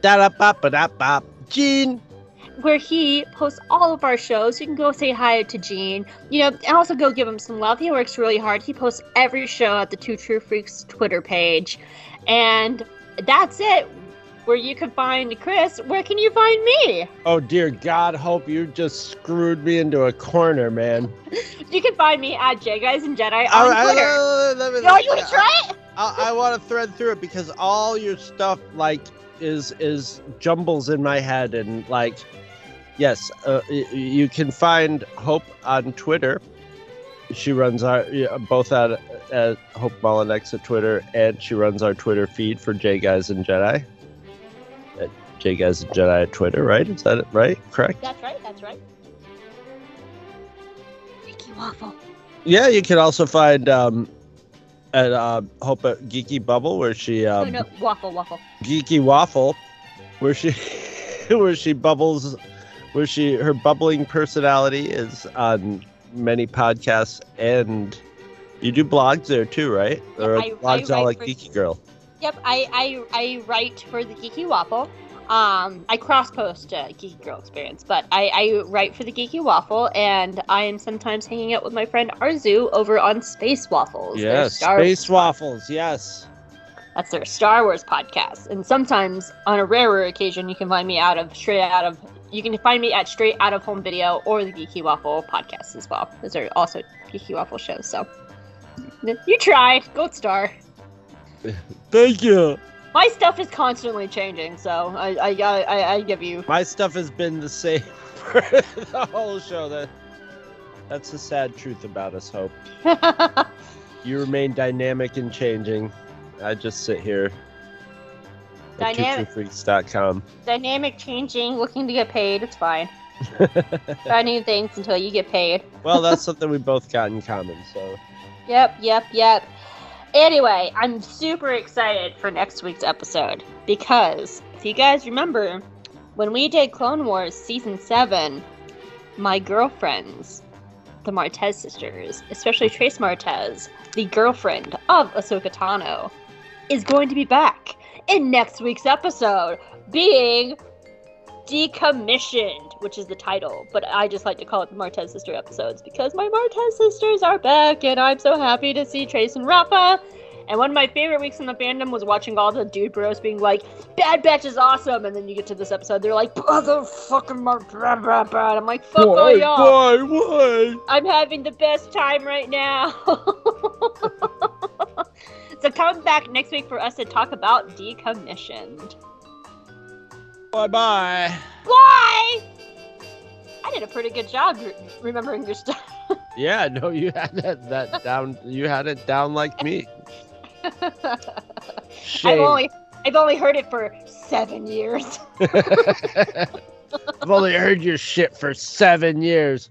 da da ba ba da ba. Gene. where he posts all of our shows. You can go say hi to Gene. You know, and also go give him some love. He works really hard. He posts every show at the Two True Freaks Twitter page. And that's it. Where you can find Chris, where can you find me? Oh dear God, hope you just screwed me into a corner, man. You can find me at Jaig Eyes and Jedi on Twitter. let me- let me- Oh, you want to try it? I, I want to thread through it because all your stuff like is is jumbles in my head and like yes uh, you can find hope on twitter she runs our both at, at hope Mollinex at twitter and she runs our twitter feed for Jaig Eyes and jedi at Jaig Eyes jedi at twitter right is that right correct That's right, that's right. Mickey Waffle. yeah you can also find um at uh, hope at geeky bubble where she um oh, no, Waffle, Waffle. geeky waffle where she where she bubbles where she her bubbling personality is on many podcasts and you do blogs there too right or I- blogs I all like for- geeky girl Yep, I, I I write for the Geeky Waffle. Um, I cross post uh, Geeky Girl Experience, but I, I write for the Geeky Waffle, and I am sometimes hanging out with my friend Arzu over on Space Waffles. yes Star- space waffles yes That's their Star Wars podcast, and sometimes on a rarer occasion, you can find me out of straight out of. You can find me at straight out of home video or the Geeky Waffle podcast as well. Those are also Geeky Waffle shows. So You tried. Gold star. Thank you. My stuff is constantly changing, so I I I, I, give you. My stuff has been the same for the whole show. That that's the sad truth about us, Hope. You remain dynamic and changing. I just sit here. Dynamic. Dynamic, changing, looking to get paid. It's fine. Try new things until you get paid. Well, that's something we both got in common. So Yep, yep, yep. Anyway, I'm super excited for next week's episode because if you guys remember, when we did Clone Wars season 7, my girlfriends, the Martez sisters, especially Trace Martez, the girlfriend of Ahsoka Tano, is going to be back in next week's episode, being Decommissioned, which is the title, but I just like to call it the Martez sister episodes because my Martez sisters are back, and I'm so happy to see Trace and Rafa. And one of my favorite weeks in the fandom was watching all the dude bros being like, "Bad Batch is awesome," and then you get to this episode, they're like, "Motherfucking Mar-" blah, blah, blah." I'm like, "Fuck all y'all." why, why? I'm having the best time right now. so come back next week for us to talk about decommissioned. Bye bye. Why? I did a pretty good job re- remembering your stuff. Yeah, no, you had that, that down. You had it down like me. I've only I've only heard it for seven years. I've only heard your shit for seven years.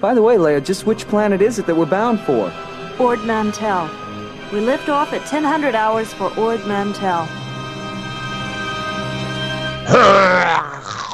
By the way, Leia, just which planet is it that we're bound for? Ord Mantell. We lift off at 1000 hours for Ord Mantell. Her